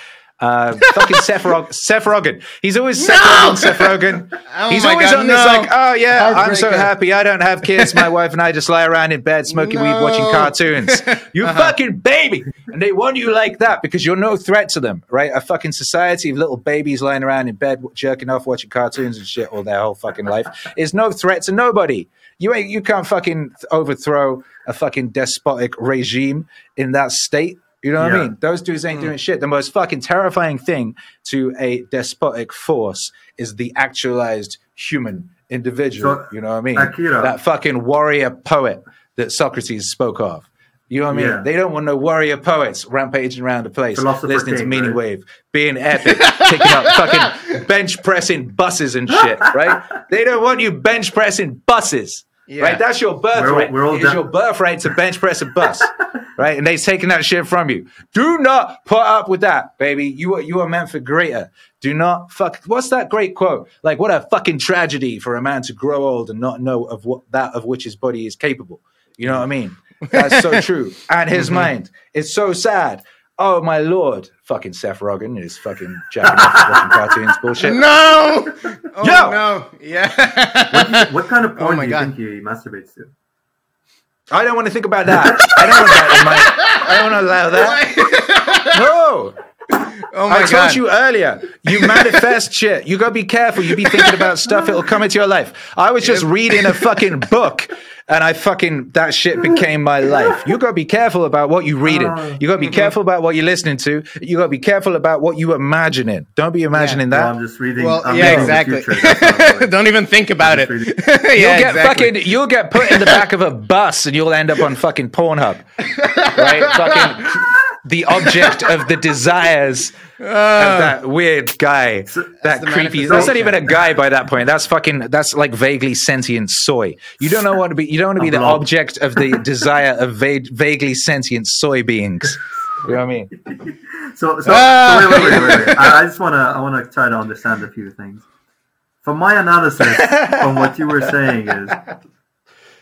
Uh, fucking Seth, Rog- Seth Rogen. He's always Seth No! Rogen. Seth Rogen. Oh He's always God, on this no. like, oh yeah, I'm so happy. I don't have kids. My wife and I just lie around in bed smoking weed, watching cartoons. You fucking baby, and they want you like that because you're no threat to them, right? A fucking society of little babies lying around in bed jerking off, watching cartoons and shit all their whole fucking life is no threat to nobody. You ain't, you can't fucking overthrow a fucking despotic regime in that state. You know what I mean? Those dudes ain't mm. doing shit. The most fucking terrifying thing to a despotic force is the actualized human individual. So, you know what I mean? Akira- That fucking warrior poet that Socrates spoke of. You know what I mean? Yeah. They don't want no warrior poets rampaging around the place, listening to King, Meaning right? Wave, being epic, picking up fucking bench pressing buses and shit, right? They don't want you bench pressing buses. Yeah. Right, that's your birthright. we're all it's done. your birthright to bench press a bus, right? And they've taken that shit from you. Do not put up with that, baby. You are you are meant for greater. Do not fuck. What's that great quote? Like, what a fucking tragedy for a man to grow old and not know of what that of which his body is capable. You know what I mean? That's so true. And his mm-hmm. mind. It's so sad. Oh my lord, fucking Seth Rogen is fucking jacking off watching cartoons bullshit. No. Oh, Yo! no. Yeah. What, you- what kind of oh porn my do you God. think he masturbates to? I don't want to think about that. I don't want that in my. I don't want to allow that. No. oh my god. I told god. you earlier, you manifest shit. You gotta be careful. You be thinking about stuff, it'll come into your life. I was just reading a fucking book and I fucking that shit became my life. You gotta be careful about what you reading. Oh. You gotta be careful about what you're listening to. You gotta be careful about what you imagining. Don't be imagining No, that. I'm just reading. Well, I'm yeah, reading exactly. future, that's what I'm doing. Don't even think about it. Yeah, you'll get exactly. fucking you'll get put in the back of a bus and you'll end up on fucking Pornhub. Right? fucking the object of the desires of that weird guy. that creepy that's not even a guy by that point. That's fucking that's like vaguely sentient soy. You don't know what to be you don't want to be A the blob. object of the desire of va- vaguely sentient soy beings. You know what I mean? So, so, Ah! so wait, wait, wait, wait, wait. I, I just want to, I want to try to understand a few things. From my analysis, from what you were saying, is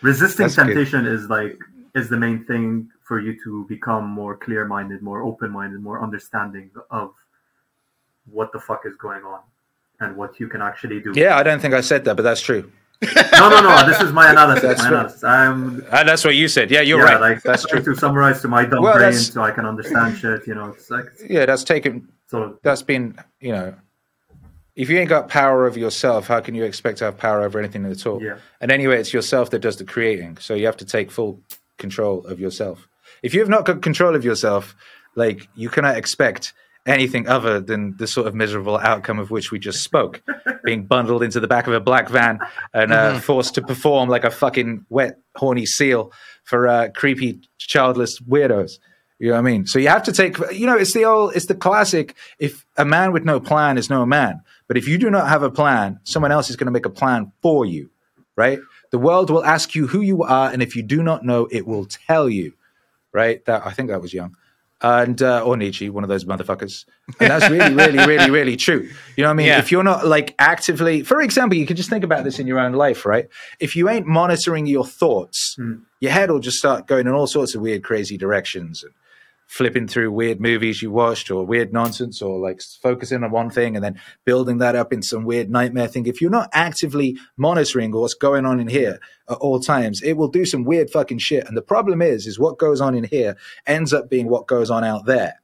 resisting That's good. temptation is like is the main thing for you to become more clear-minded, more open-minded, more understanding of what the fuck is going on and what you can actually do. Yeah, I don't think I said that, but that's true. No, no, no. This is my analysis. That's my analysis. I'm And that's what you said. Yeah, you're yeah, right. like that's true. to summarize to my dumb Well, brain so I can understand shit. You know, it's like Yeah, that's taken so. that's been you know if you ain't got power over yourself how can you expect to have power over anything at all Yeah. and anyway it's yourself that does the creating so you have to take full control of yourself if you have not got control of yourself like you cannot expect anything other than the sort of miserable outcome of which we just spoke being bundled into the back of a black van and uh, forced to perform like a fucking wet horny seal for uh, creepy childless weirdos you know what I mean? So you have to take, you know, it's the old, it's the classic. If a man with no plan is no man, but if you do not have a plan, someone else is going to make a plan for you, right? The world will ask you who you are, and if you do not know, it will tell you, right? That I think that was Jung, and uh, or Nietzsche, one of those motherfuckers, and that's really, really, really, really true. You know what I mean? Yeah. If you're not like actively, for example, you can just think about this in your own life, right? If you ain't monitoring your thoughts, your head will just start going in all sorts of weird, crazy directions. And, flipping through weird movies you watched or weird nonsense or like focusing on one thing and then building that up in some weird nightmare thing. If you're not actively monitoring what's going on in here at all times, it will do some weird fucking shit. And the problem is, is what goes on in here ends up being what goes on out there.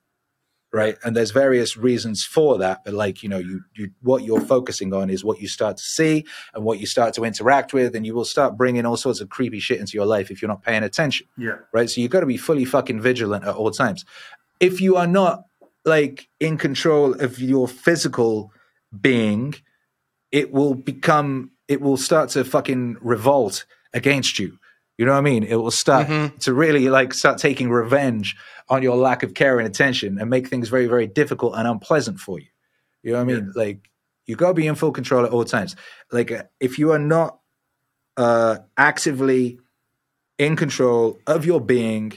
Right. And there's various reasons for that. But like, you know, you, you, what you're focusing on is what you start to see and what you start to interact with. And you will start bringing all sorts of creepy shit into your life if you're not paying attention Yeah. right? So you've got to be fully fucking vigilant at all times. If you are not like in control of your physical being, it will become, it will start to fucking revolt against you. You know what I mean? It will start to really like start taking revenge on your lack of care and attention and make things very, very difficult and unpleasant for you. You know what I mean? Like you got to be in full control at all times. Like uh, if you are not uh, actively in control of your being,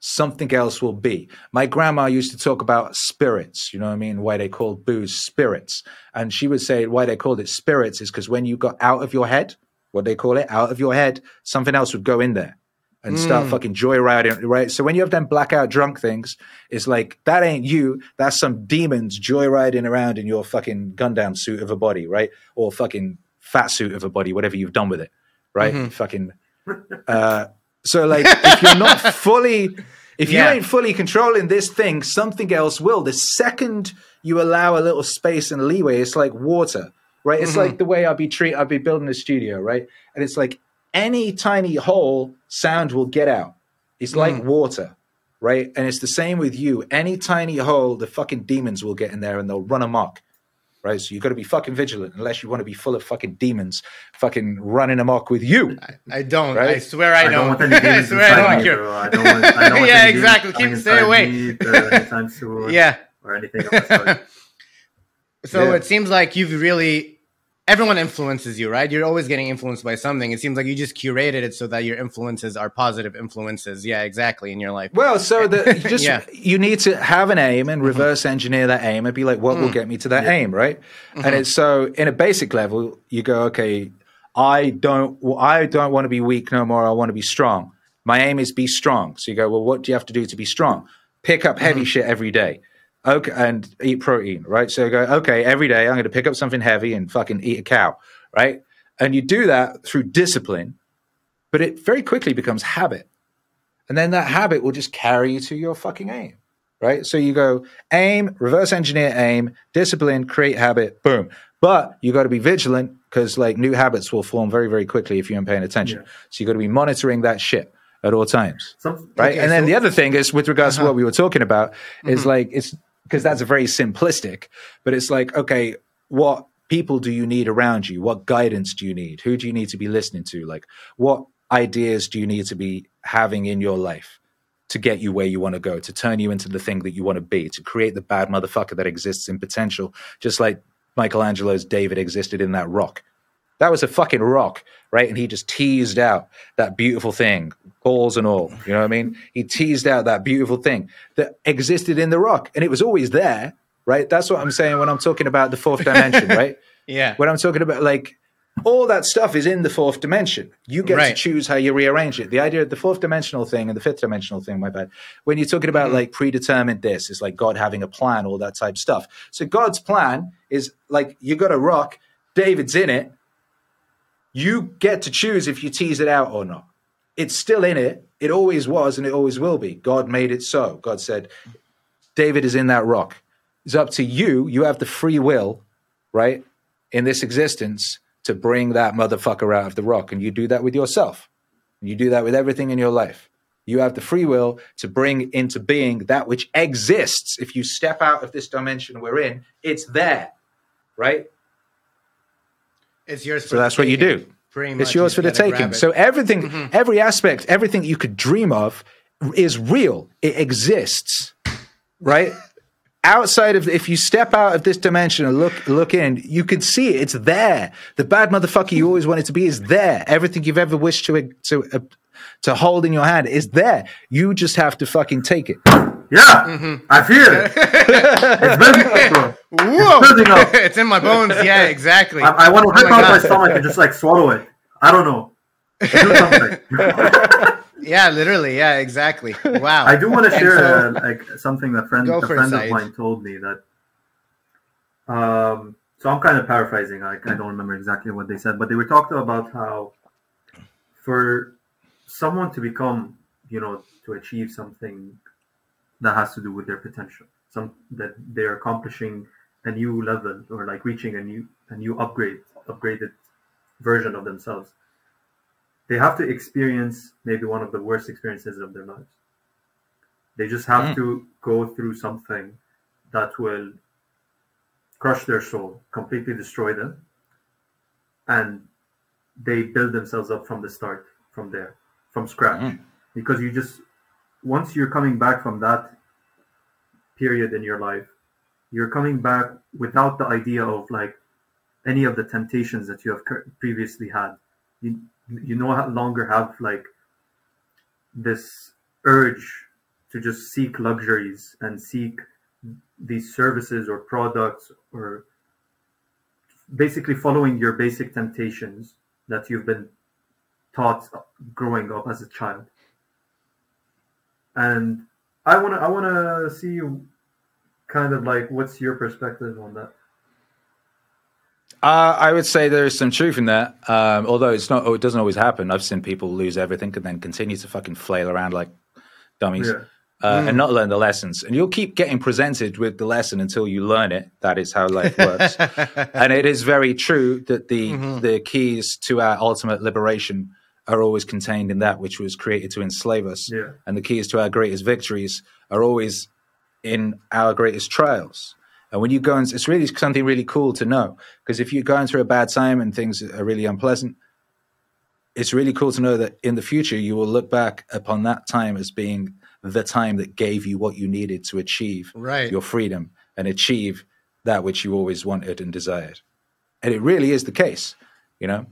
something else will be. My grandma used to talk about spirits, you know what I mean? Why they called booze spirits. And she would say why they called it spirits is because when you got out of your head, what they call it, out of your head, something else would go in there and start fucking joyriding, right? So when you have them blackout drunk things, it's like that ain't you. That's some demons joyriding around in your fucking Gundam suit of a body, right? Or fucking fat suit of a body, whatever you've done with it, right? Fucking. Uh, so like, if you're not fully, if Yeah. you ain't fully controlling this thing, something else will. The second you allow a little space and leeway, it's like water, right? It's mm-hmm. like the way I'd be treat, I'd be building a studio, right? And it's like any tiny hole, sound will get out. It's like mm. water, right? And it's the same with you. Any tiny hole, the fucking demons will get in there and they'll run amok. Right, so you got to be fucking vigilant unless you want to be full of fucking demons, fucking running amok with you. I don't. Right? I swear I, I don't don't. want any I swear I don't me, care. I don't want, I don't want Yeah, exactly. coming Keep- stay away. me, Yeah. or anything else. So Yeah. it seems like you've really everyone influences you, right? You're always getting influenced by something. It seems like you just curated it so that your influences are positive influences. Yeah, exactly in your life. Well, so the you just Yeah. you need to have an aim and mm-hmm. reverse engineer that aim and be like, what will mm. get me to that aim, right? And mm-hmm. it's so in a basic level, you go, okay, I don't, I don't want to be weak no more. I want to be strong. My aim is be strong. So you go, well, what do you have to do to be strong? Pick up heavy mm-hmm. shit every day. Okay, and eat protein, right? So you go, okay, every day I'm going to pick up something heavy and fucking eat a cow, right? And you do that through discipline, but it very quickly becomes habit. And then that habit will just carry you to your fucking aim, right? So you go aim, reverse engineer aim, discipline, create habit, boom. But you got to be vigilant because like new habits will form very very quickly if you aren't paying attention. Yeah. So you got to be monitoring that shit at all times Some, right? Okay, and then so- the other thing is with regards to Uh-huh. what we were talking about is Mhm. like it's because that's very simplistic, but it's like okay, what people do you need around you? What guidance do you need? Who do you need to be listening to? Like what ideas do you need to be having in your life to get you where you want to go, to turn you into the thing that you want to be, to create the bad motherfucker that exists in potential, just like Michelangelo's David existed in that rock. That was a fucking rock, right? And he just teased out that beautiful thing, balls and all. You know what I mean? He teased out that beautiful thing that existed in the rock, and it was always there, right? That's what I'm saying when I'm talking about the fourth dimension, right? Yeah. When I'm talking about like all that stuff is in the fourth dimension. You get to choose how you rearrange it. The idea of the fourth dimensional thing and the fifth dimensional thing, my bad. When you're talking about mm-hmm. like predetermined this, it's like God having a plan, all that type of stuff. So God's plan is like you got a rock, David's in it. You get to choose if you tease it out or not. It's still in it. It always was and it always will be. God made it so. God said, David is in that rock. It's up to you. You have the free will, right, in this existence to bring that motherfucker out of the rock. And you do that with yourself. You do that with everything in your life. You have the free will to bring into being that which exists. If you step out of this dimension we're in, it's there, right? It's yours. So that's what you do. It's yours You for the taking. So everything, every aspect, everything you could dream of is real. It exists, right? Outside of, if you step out of this dimension and look look in, you can see it. It's there. The bad motherfucker you always wanted to be is there. Everything you've ever wished to to uh, to hold in your hand is there. You just have to fucking take it. Yeah, I feel it. it's building up, bro. Whoa! building up. it's in my bones. Yeah, exactly. I, I want to Oh rip my out my stomach and just like swallow it. I don't know. Do. Yeah, literally. Yeah, exactly. Wow. I do want to share so- uh, like something a friend a friend of mine told me that. Um, so I'm kind of paraphrasing. I, I don't remember exactly what they said, but they were talking about how for someone to become, you know, to achieve something that has to do with their potential, some that they're accomplishing a new level or like reaching a new a new upgrade, upgraded version of themselves. They have to experience maybe one of the worst experiences of their lives. They just have Mm. to go through something that will crush their soul, completely destroy them, and they build themselves up from the start, from there, from scratch. Mm. Because you just once you're coming back from that period in your life, you're coming back without the idea of like any of the temptations that you have previously had. You you no longer have like this urge to just seek luxuries and seek these services or products or basically following your basic temptations that you've been taught growing up as a child. And I want to I want to see you kind of like what's your perspective on that? Uh, I would say there is some truth in that. Um, although it's not, it doesn't always happen. I've seen people lose everything and then continue to fucking flail around like dummies Yeah. uh, Mm. and not learn the lessons. And you'll keep getting presented with the lesson until you learn it. That is how life works. and it is very true that the Mhm. the keys to our ultimate liberation are always contained in that which was created to enslave us, Yeah. and the keys to our greatest victories are always in our greatest trials. And when you go and it's really something really cool to know because if you're going through a bad time and things are really unpleasant, it's really cool to know that in the future you will look back upon that time as being the time that gave you what you needed to achieve Right. your freedom and achieve that which you always wanted and desired. And it really is the case, you know.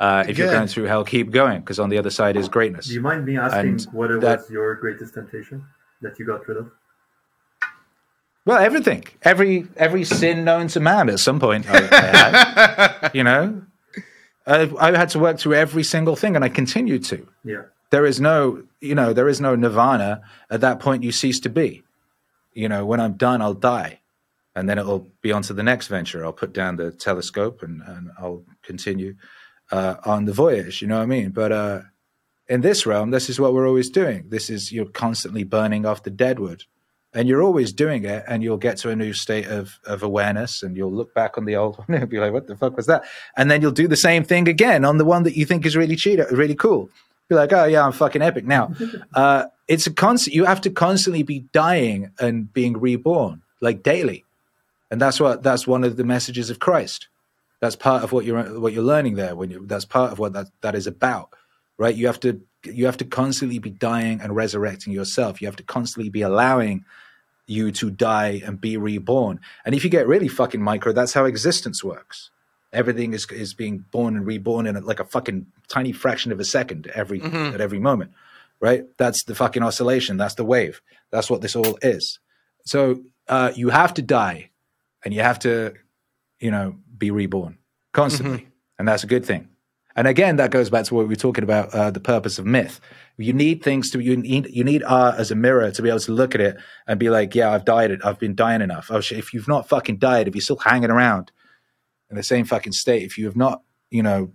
Uh, if you're going through hell, keep going because on the other side is greatness. Do you mind me asking And what that- was your greatest temptation that you got rid of? Well, everything, every every sin known to man at some point, I, I had, you know. I, I had to work through every single thing, and I continued to. Yeah. There is no, you know, there is no nirvana. At that point, you cease to be. You know, when I'm done, I'll die, and then it'll be on to the next venture. I'll put down the telescope and, and I'll continue uh, on the voyage. You know what I mean? But uh, in this realm, this is what we're always doing. This is you're constantly burning off the dead wood and you're always doing it and you'll get to a new state of, of awareness and you'll look back on the old one and be like what the fuck was that and then you'll do the same thing again on the one that you think is really cheat really cool be like oh yeah i'm fucking epic now uh, it's a constant you have to constantly be dying and being reborn like daily and that's what that's one of the messages of christ that's part of what you're what you're learning there when you that's part of what that, that is about right you have to you have to constantly be dying and resurrecting yourself. You have to constantly be allowing you to die and be reborn. And if you get really fucking micro, that's how existence works. Everything is is being born and reborn in like a fucking tiny fraction of a second every mm-hmm. at every moment. Right? That's the fucking oscillation. That's the wave. That's what this all is. So uh, you have to die, and you have to, you know, be reborn constantly, mm-hmm. and that's a good thing. And again, that goes back to what we were talking about uh, the purpose of myth. You need things to you need you need art as a mirror to be able to look at it and be like, yeah, I've died. It, I've been dying enough. Oh shit! If you've not fucking died, if you're still hanging around in the same fucking state, if you have not, you know,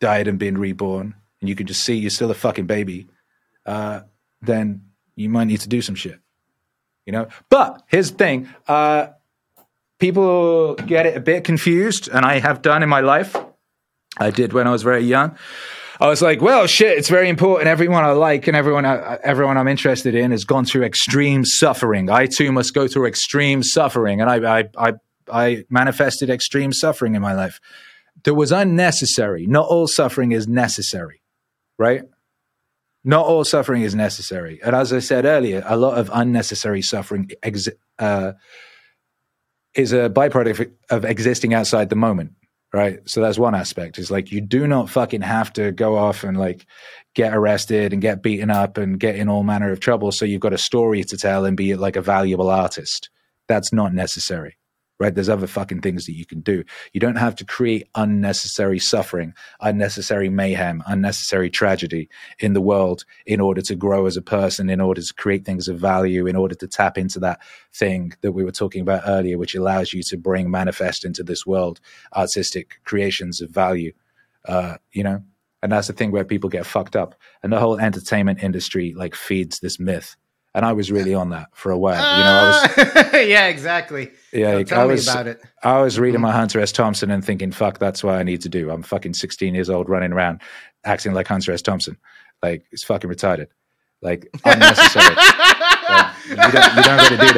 died and been reborn, and you can just see you're still a fucking baby, uh, then you might need to do some shit. You know. But here's the thing: uh, people get it a bit confused, and I have done in my life I did when I was very young. I was like, well, shit, it's very important. Everyone I like and everyone, I, everyone I'm interested in has gone through extreme suffering. I too must go through extreme suffering. And I, I, I, I manifested extreme suffering in my life that was unnecessary. Not all suffering is necessary, right? Not all suffering is necessary. And as I said earlier, a lot of unnecessary suffering ex- uh, is a byproduct of existing outside the moment right? So that's one aspect. Is like you do not fucking have to go off and like get arrested and get beaten up and get in all manner of trouble. So you've got a story to tell and be like a valuable artist. That's not necessary right? There's other fucking things that you can do. You don't have to create unnecessary suffering, unnecessary mayhem, unnecessary tragedy in the world in order to grow as a person, in order to create things of value, in order to tap into that thing that we were talking about earlier, which allows you to bring manifest into this world artistic creations of value. Uh, you know, and that's the thing where people get fucked up, and the whole entertainment industry like feeds this myth and I was really on that for a while. You know, I was. Ah, yeah, exactly. Yeah, tell I was. about it. I was reading my mm-hmm. Hunter S. Thompson and thinking, "Fuck, that's what I need to do." I'm fucking 16 years old, running around acting like Hunter S. Thompson. Like it's fucking retarded. Like unnecessary. like, you don't. You don't to do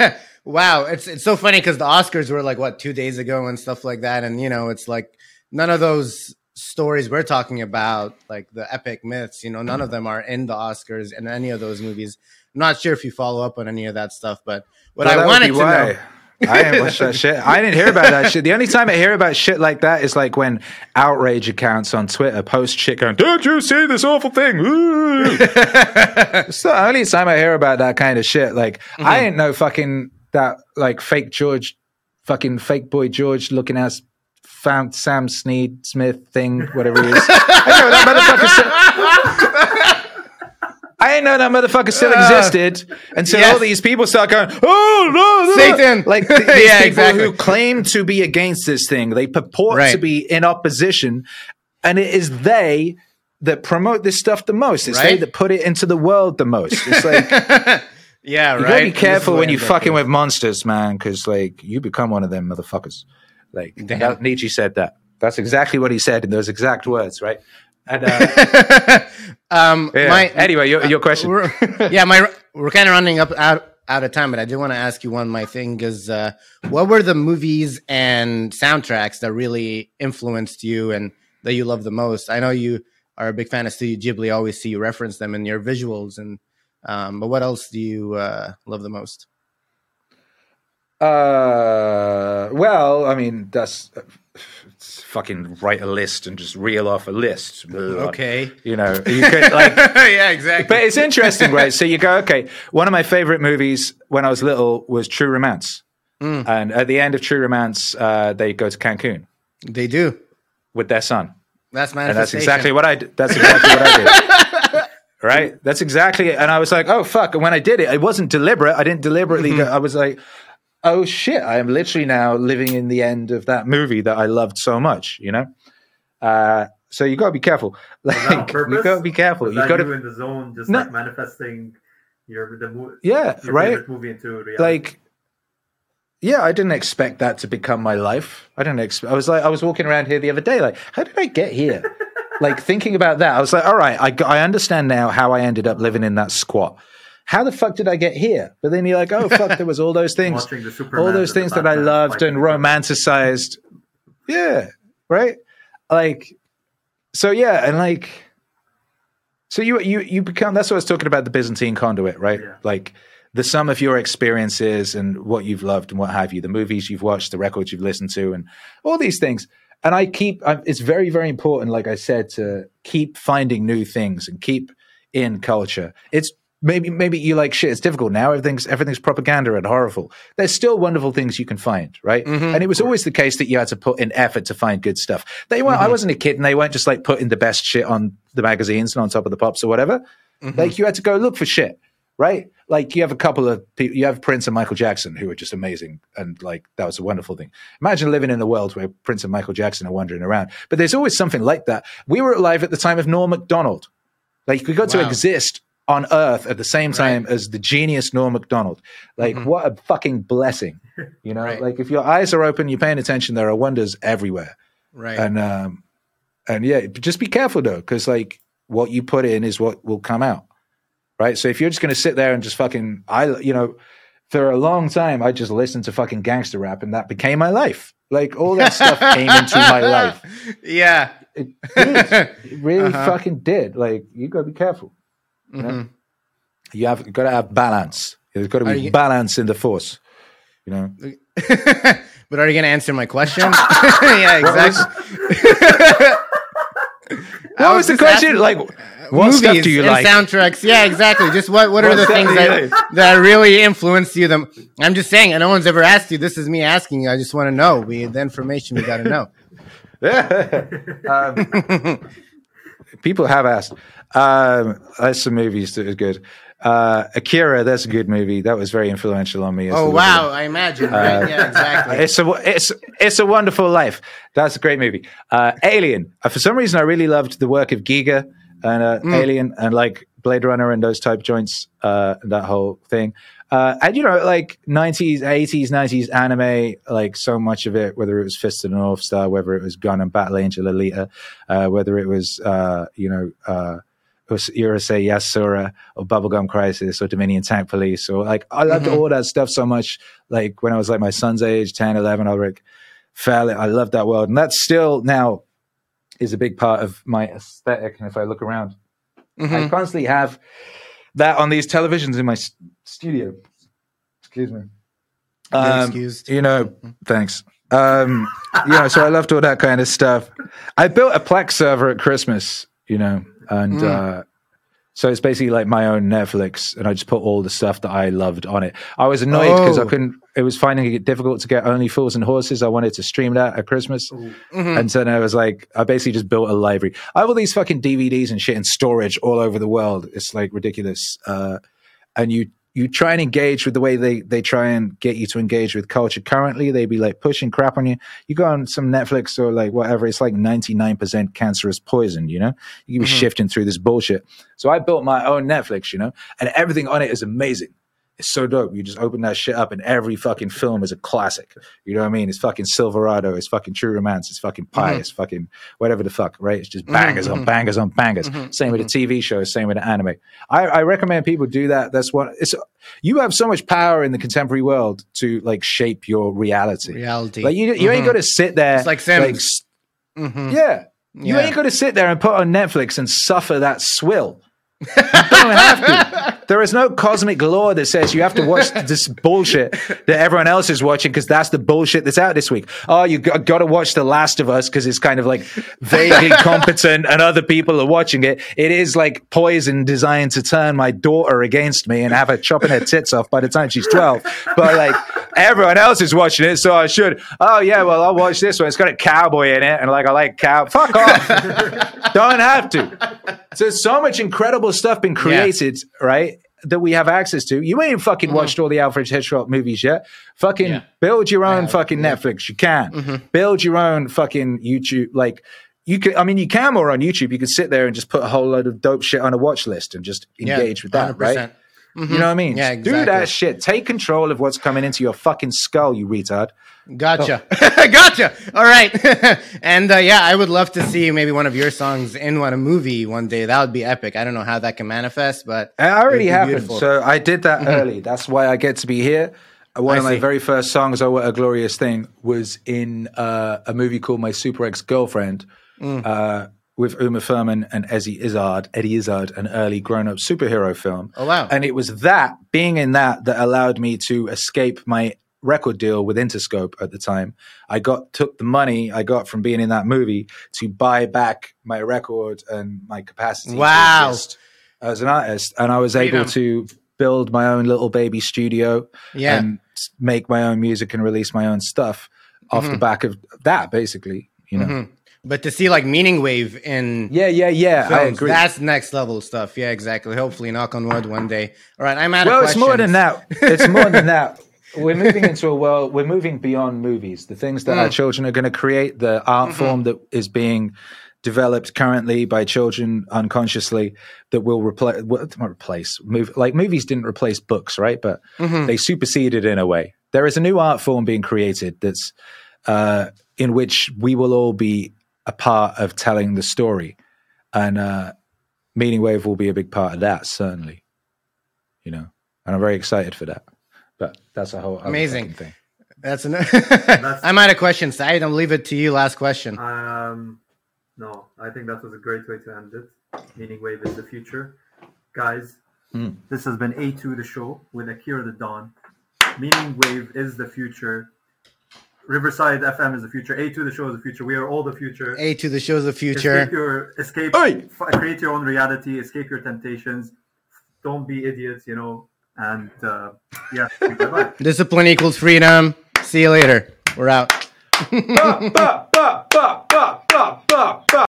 that. wow, it's it's so funny because the Oscars were like what two days ago and stuff like that, and you know, it's like none of those stories we're talking about, like the epic myths, you know, none of them are in the Oscars in any of those movies. I'm not sure if you follow up on any of that stuff, but what I wanted to why. know. I didn't watch that shit. I didn't hear about that shit. The only time I hear about shit like that is like when outrage accounts on Twitter post shit going, "Don't you see this awful thing?" it's the only time I hear about that kind of shit. Like mm-hmm. I didn't know fucking that like fake George, fucking fake boy George looking ass found Sam Sneed Smith thing, whatever it is. I know that motherfucker. Still, I didn't know that motherfucker still uh, existed until yes. all these people start going, "Oh no, no. Satan!" Like these yeah, people exactly. who claim to be against this thing, they purport right. to be in opposition, and it is they that promote this stuff the most. It's right? they that put it into the world the most. It's like. yeah, you right. gotta be careful when you fucking with monsters, man, because like you become one of them motherfuckers. Like that, Nietzsche said that. That's exactly what he said in those exact words, right? And uh, um, yeah. my anyway, your, your question. yeah, my we're kind of running up out out of time, but I do want to ask you one. My thing is, uh, what were the movies and soundtracks that really influenced you and that you love the most? I know you are a big fan of Studio Ghibli. always see you reference them in your visuals, and um, but what else do you uh, love the most? Uh, well, I mean, that's fucking write a list and just reel off a list. Okay, you know, you could like, yeah, exactly. But it's interesting, right? So you go, okay. One of my favorite movies when I was little was True Romance, mm. and at the end of True Romance, uh, they go to Cancun. They do with their son. That's manifestation. And that's exactly what I. Did. That's exactly what I did. right? That's exactly it. And I was like, oh fuck. And when I did it, it wasn't deliberate. I didn't deliberately mm-hmm. go, I was like, oh shit, I am literally now living in the end of that movie that I loved so much, you know? Uh, so you got to be careful. Like you got to be careful. you got to be in the zone, just no. like manifesting Your the mo- Yeah, your right. movie into reality. Like, yeah, I didn't expect that to become my life. I didn't. expect. I was like, I was walking around here the other day, like, how did I get here? like thinking about that, I was like, all right, I, I understand now how I ended up living in that squat. How the fuck did I get here? But then you're like, oh fuck, there was all those things, watching the Superman all those things that I loved and romanticized. Yeah, right. Like, so yeah, and like, so you you you become. That's what I was talking about the Byzantine conduit, right? Yeah. Like the sum of your experiences and what you've loved and what have you, the movies you've watched, the records you've listened to, and all these things. And I keep. I, it's very very important, like I said, to keep finding new things and keep in culture. It's maybe maybe you like shit. It's difficult now. Everything's everything's propaganda and horrible. There's still wonderful things you can find, right? Mhm. And it was always the case that you had to put in effort to find good stuff. They weren't. I wasn't a kid, and they weren't just like putting the best shit on the magazines and on top of the pops or whatever. Like you had to go look for shit, right? Like you have a couple of people. You have Prince and Michael Jackson who are just amazing, and like that was a wonderful thing. Imagine living in a world where Prince and Michael Jackson are wandering around. But there's always something like that. We were alive at the time of Norm Macdonald. Like we got to exist on Earth at the same time as the genius Norm Macdonald. Like Mhm. what a fucking blessing, you know. Right. Like if your eyes are open, you're paying attention. There are wonders everywhere, Right. and um, and yeah, just be careful though, because like what you put in is what will come out, right? So if you're just going to sit there and just fucking, I, you know, for a long time, I just listened to fucking gangster rap, and that became my life. Like all that stuff came into my life. Yeah. It did. It really Uh-huh. fucking did. Like you got to be careful. Mhm. You have got to have balance. There's got to be you- balance in the force. You know. but are you going to answer my question? yeah, exactly. What was the question? asking- Like, what movies stuff do you like? soundtracks. Yeah, exactly. Just what what are the things that, like? that really influenced you? Them. I'm just saying, and no one's ever asked you. This is me asking you. I just want to know. We the information we got to know. um, people have asked. Um, there's some movies that are good. Uh, Akira, that's a good movie. That was very influential on me. as Oh wow! I imagine. Right? yeah, exactly. It's a it's it's a wonderful life. That's a great movie. Uh, Alien. Uh, for some reason, I really loved the work of Giger and uh, Mm. Alien and like Blade Runner and those type joints. Uh, that whole thing. Uh, and you know, like nineties, eighties, nineties anime, like so much of it, whether it was Fist of the North Star, whether it was Gunnm Battle Angel Alita, uh, whether it was uh, you know. Urusei Yatsura or Bubblegum Crisis or Dominion Tank Police or like I loved Mhm. all that stuff so much. Like when I was like my son's age, 10, 11, I like fell. I loved that world. And that still now is a big part of my aesthetic. And if I look around, I Mhm. constantly have that on these televisions in my s- studio. Excuse me. Um, excused. you know, thanks. Um, you know, so I loved all that kind of stuff. I built a Plex server at Christmas, you know, and Mm. uh, so it's basically like my own Netflix, and I just put all the stuff that I loved on it. I was annoyed because I Oh. couldn't. It was finding it difficult to get only fools and horses. I wanted to stream that at Christmas, Ooh. Mhm. and so then I was like, I basically just built a library. I have all these fucking DVDs and shit in storage all over the world. It's like ridiculous. Uh, and you you try and engage with the way they they try and get you to engage with culture. Currently, they'd be like pushing crap on you. You go on some Netflix or like whatever. It's like ninety nine percent cancerous poison. You know, you can be Mhm. shifting through this bullshit. So I built my own Netflix. You know, and everything on it is amazing. It's so dope. You just open that shit up, and every fucking film is a classic. You know what I mean? It's fucking Silverado. It's fucking True Romance. It's fucking Pi. Mhm. It's fucking whatever the fuck, right? It's just Mhm, bangers on mhm. bangers on bangers. Mhm, Same with the TV shows. Same with the anime. I, I recommend people do that. That's what it's. You have so much power in the contemporary world to like shape your reality. Reality. Like you, you ain't Mhm. got to sit there. It's like Sims. Mhm. yeah, you Yeah. ain't got to sit there and put on Netflix and suffer that swill. You don't have to. There is no cosmic law that says you have to watch this bullshit that everyone else is watching because that's the bullshit that's out this week. Oh, you got, got to watch The Last of Us because it's kind of like vaguely competent and other people are watching it. It is like poison designed to turn my daughter against me and have her chopping her tits off by the time she's 12. But like everyone else is watching it, so I should. Oh, yeah, well, I'll watch this one. It's got a cowboy in it and like I like cow. Fuck off. Don't have to. So there's so much incredible stuff been created, right? That we have access to. You ain't fucking watched all the Alfred Hitchcock movies yet. Fucking Yeah. build your own fucking yeah. Netflix. You can Mhm. build your own fucking YouTube. Like you can. I mean, you can more on YouTube. You can sit there and just put a whole load of dope shit on a watch list and just Yeah, engage with that, right? 100%. You know what I mean? Yeah, Do that shit. Take control of what's coming into your fucking skull, you retard. Gotcha. Oh. gotcha. All right. and uh, yeah, I would love to see maybe one of your songs in one a movie one day. That would be epic. I don't know how that can manifest, but It already happened. beautiful. So I did that early. That's why I get to be here. One I of my see. very first songs, "Oh What a Glorious Thing," was in uh, a movie called My Super Ex Girlfriend Mm. uh, with Uma Thurman and Eddie Izzard. Eddie Izzard, an early grown-up superhero film. Oh, wow. And it was that being in that that allowed me to escape my record deal with Interscope at the time. I got took the money I got from being in that movie to buy back my record and my capacity. Wow. as an artist, and I was Freedom. able to build my own little baby studio yeah. and make my own music and release my own stuff off Mm-hmm. the back of that, basically. You know. but to see like Meaningwave in Yeah, yeah, yeah. I agree. that's next level stuff. Yeah, exactly. Hopefully, knock on wood one day. All right, I'm out well, it's more than that. It's more than that. We're moving into a world. We're moving beyond movies. The things that our Mm. children are going to create, the art Mm-hmm. form that is being developed currently by children unconsciously, that will replace, replace, move. Like movies didn't replace books, right? But Mm-hmm. they superseded in a way. There is a new art form being created that's uh, in which we will all be a part of telling the story, and uh, Meaningwave will be a big part of that, certainly. You know, and I'm very excited for that. But that's a whole Amazing. fucking thing. That's enough. I'm out of questions. Saeed, I'll leave it to you. Last question. Um, no, I think that was a great way to end it. Meaningwave is the future. Guys, Mm. this has been A2 the show with Akira the Don. Meaning Wave is the future. Riverside FM is the future. A2 the show is the future. We are all the future. A2 the show is the future. Escape future. your escape. Oi! f- create your own reality. Escape your temptations. Don't be idiots. You know. And uh, yeah, bye. Discipline equals freedom. See you later. We're out. Bah, bah, bah, bah.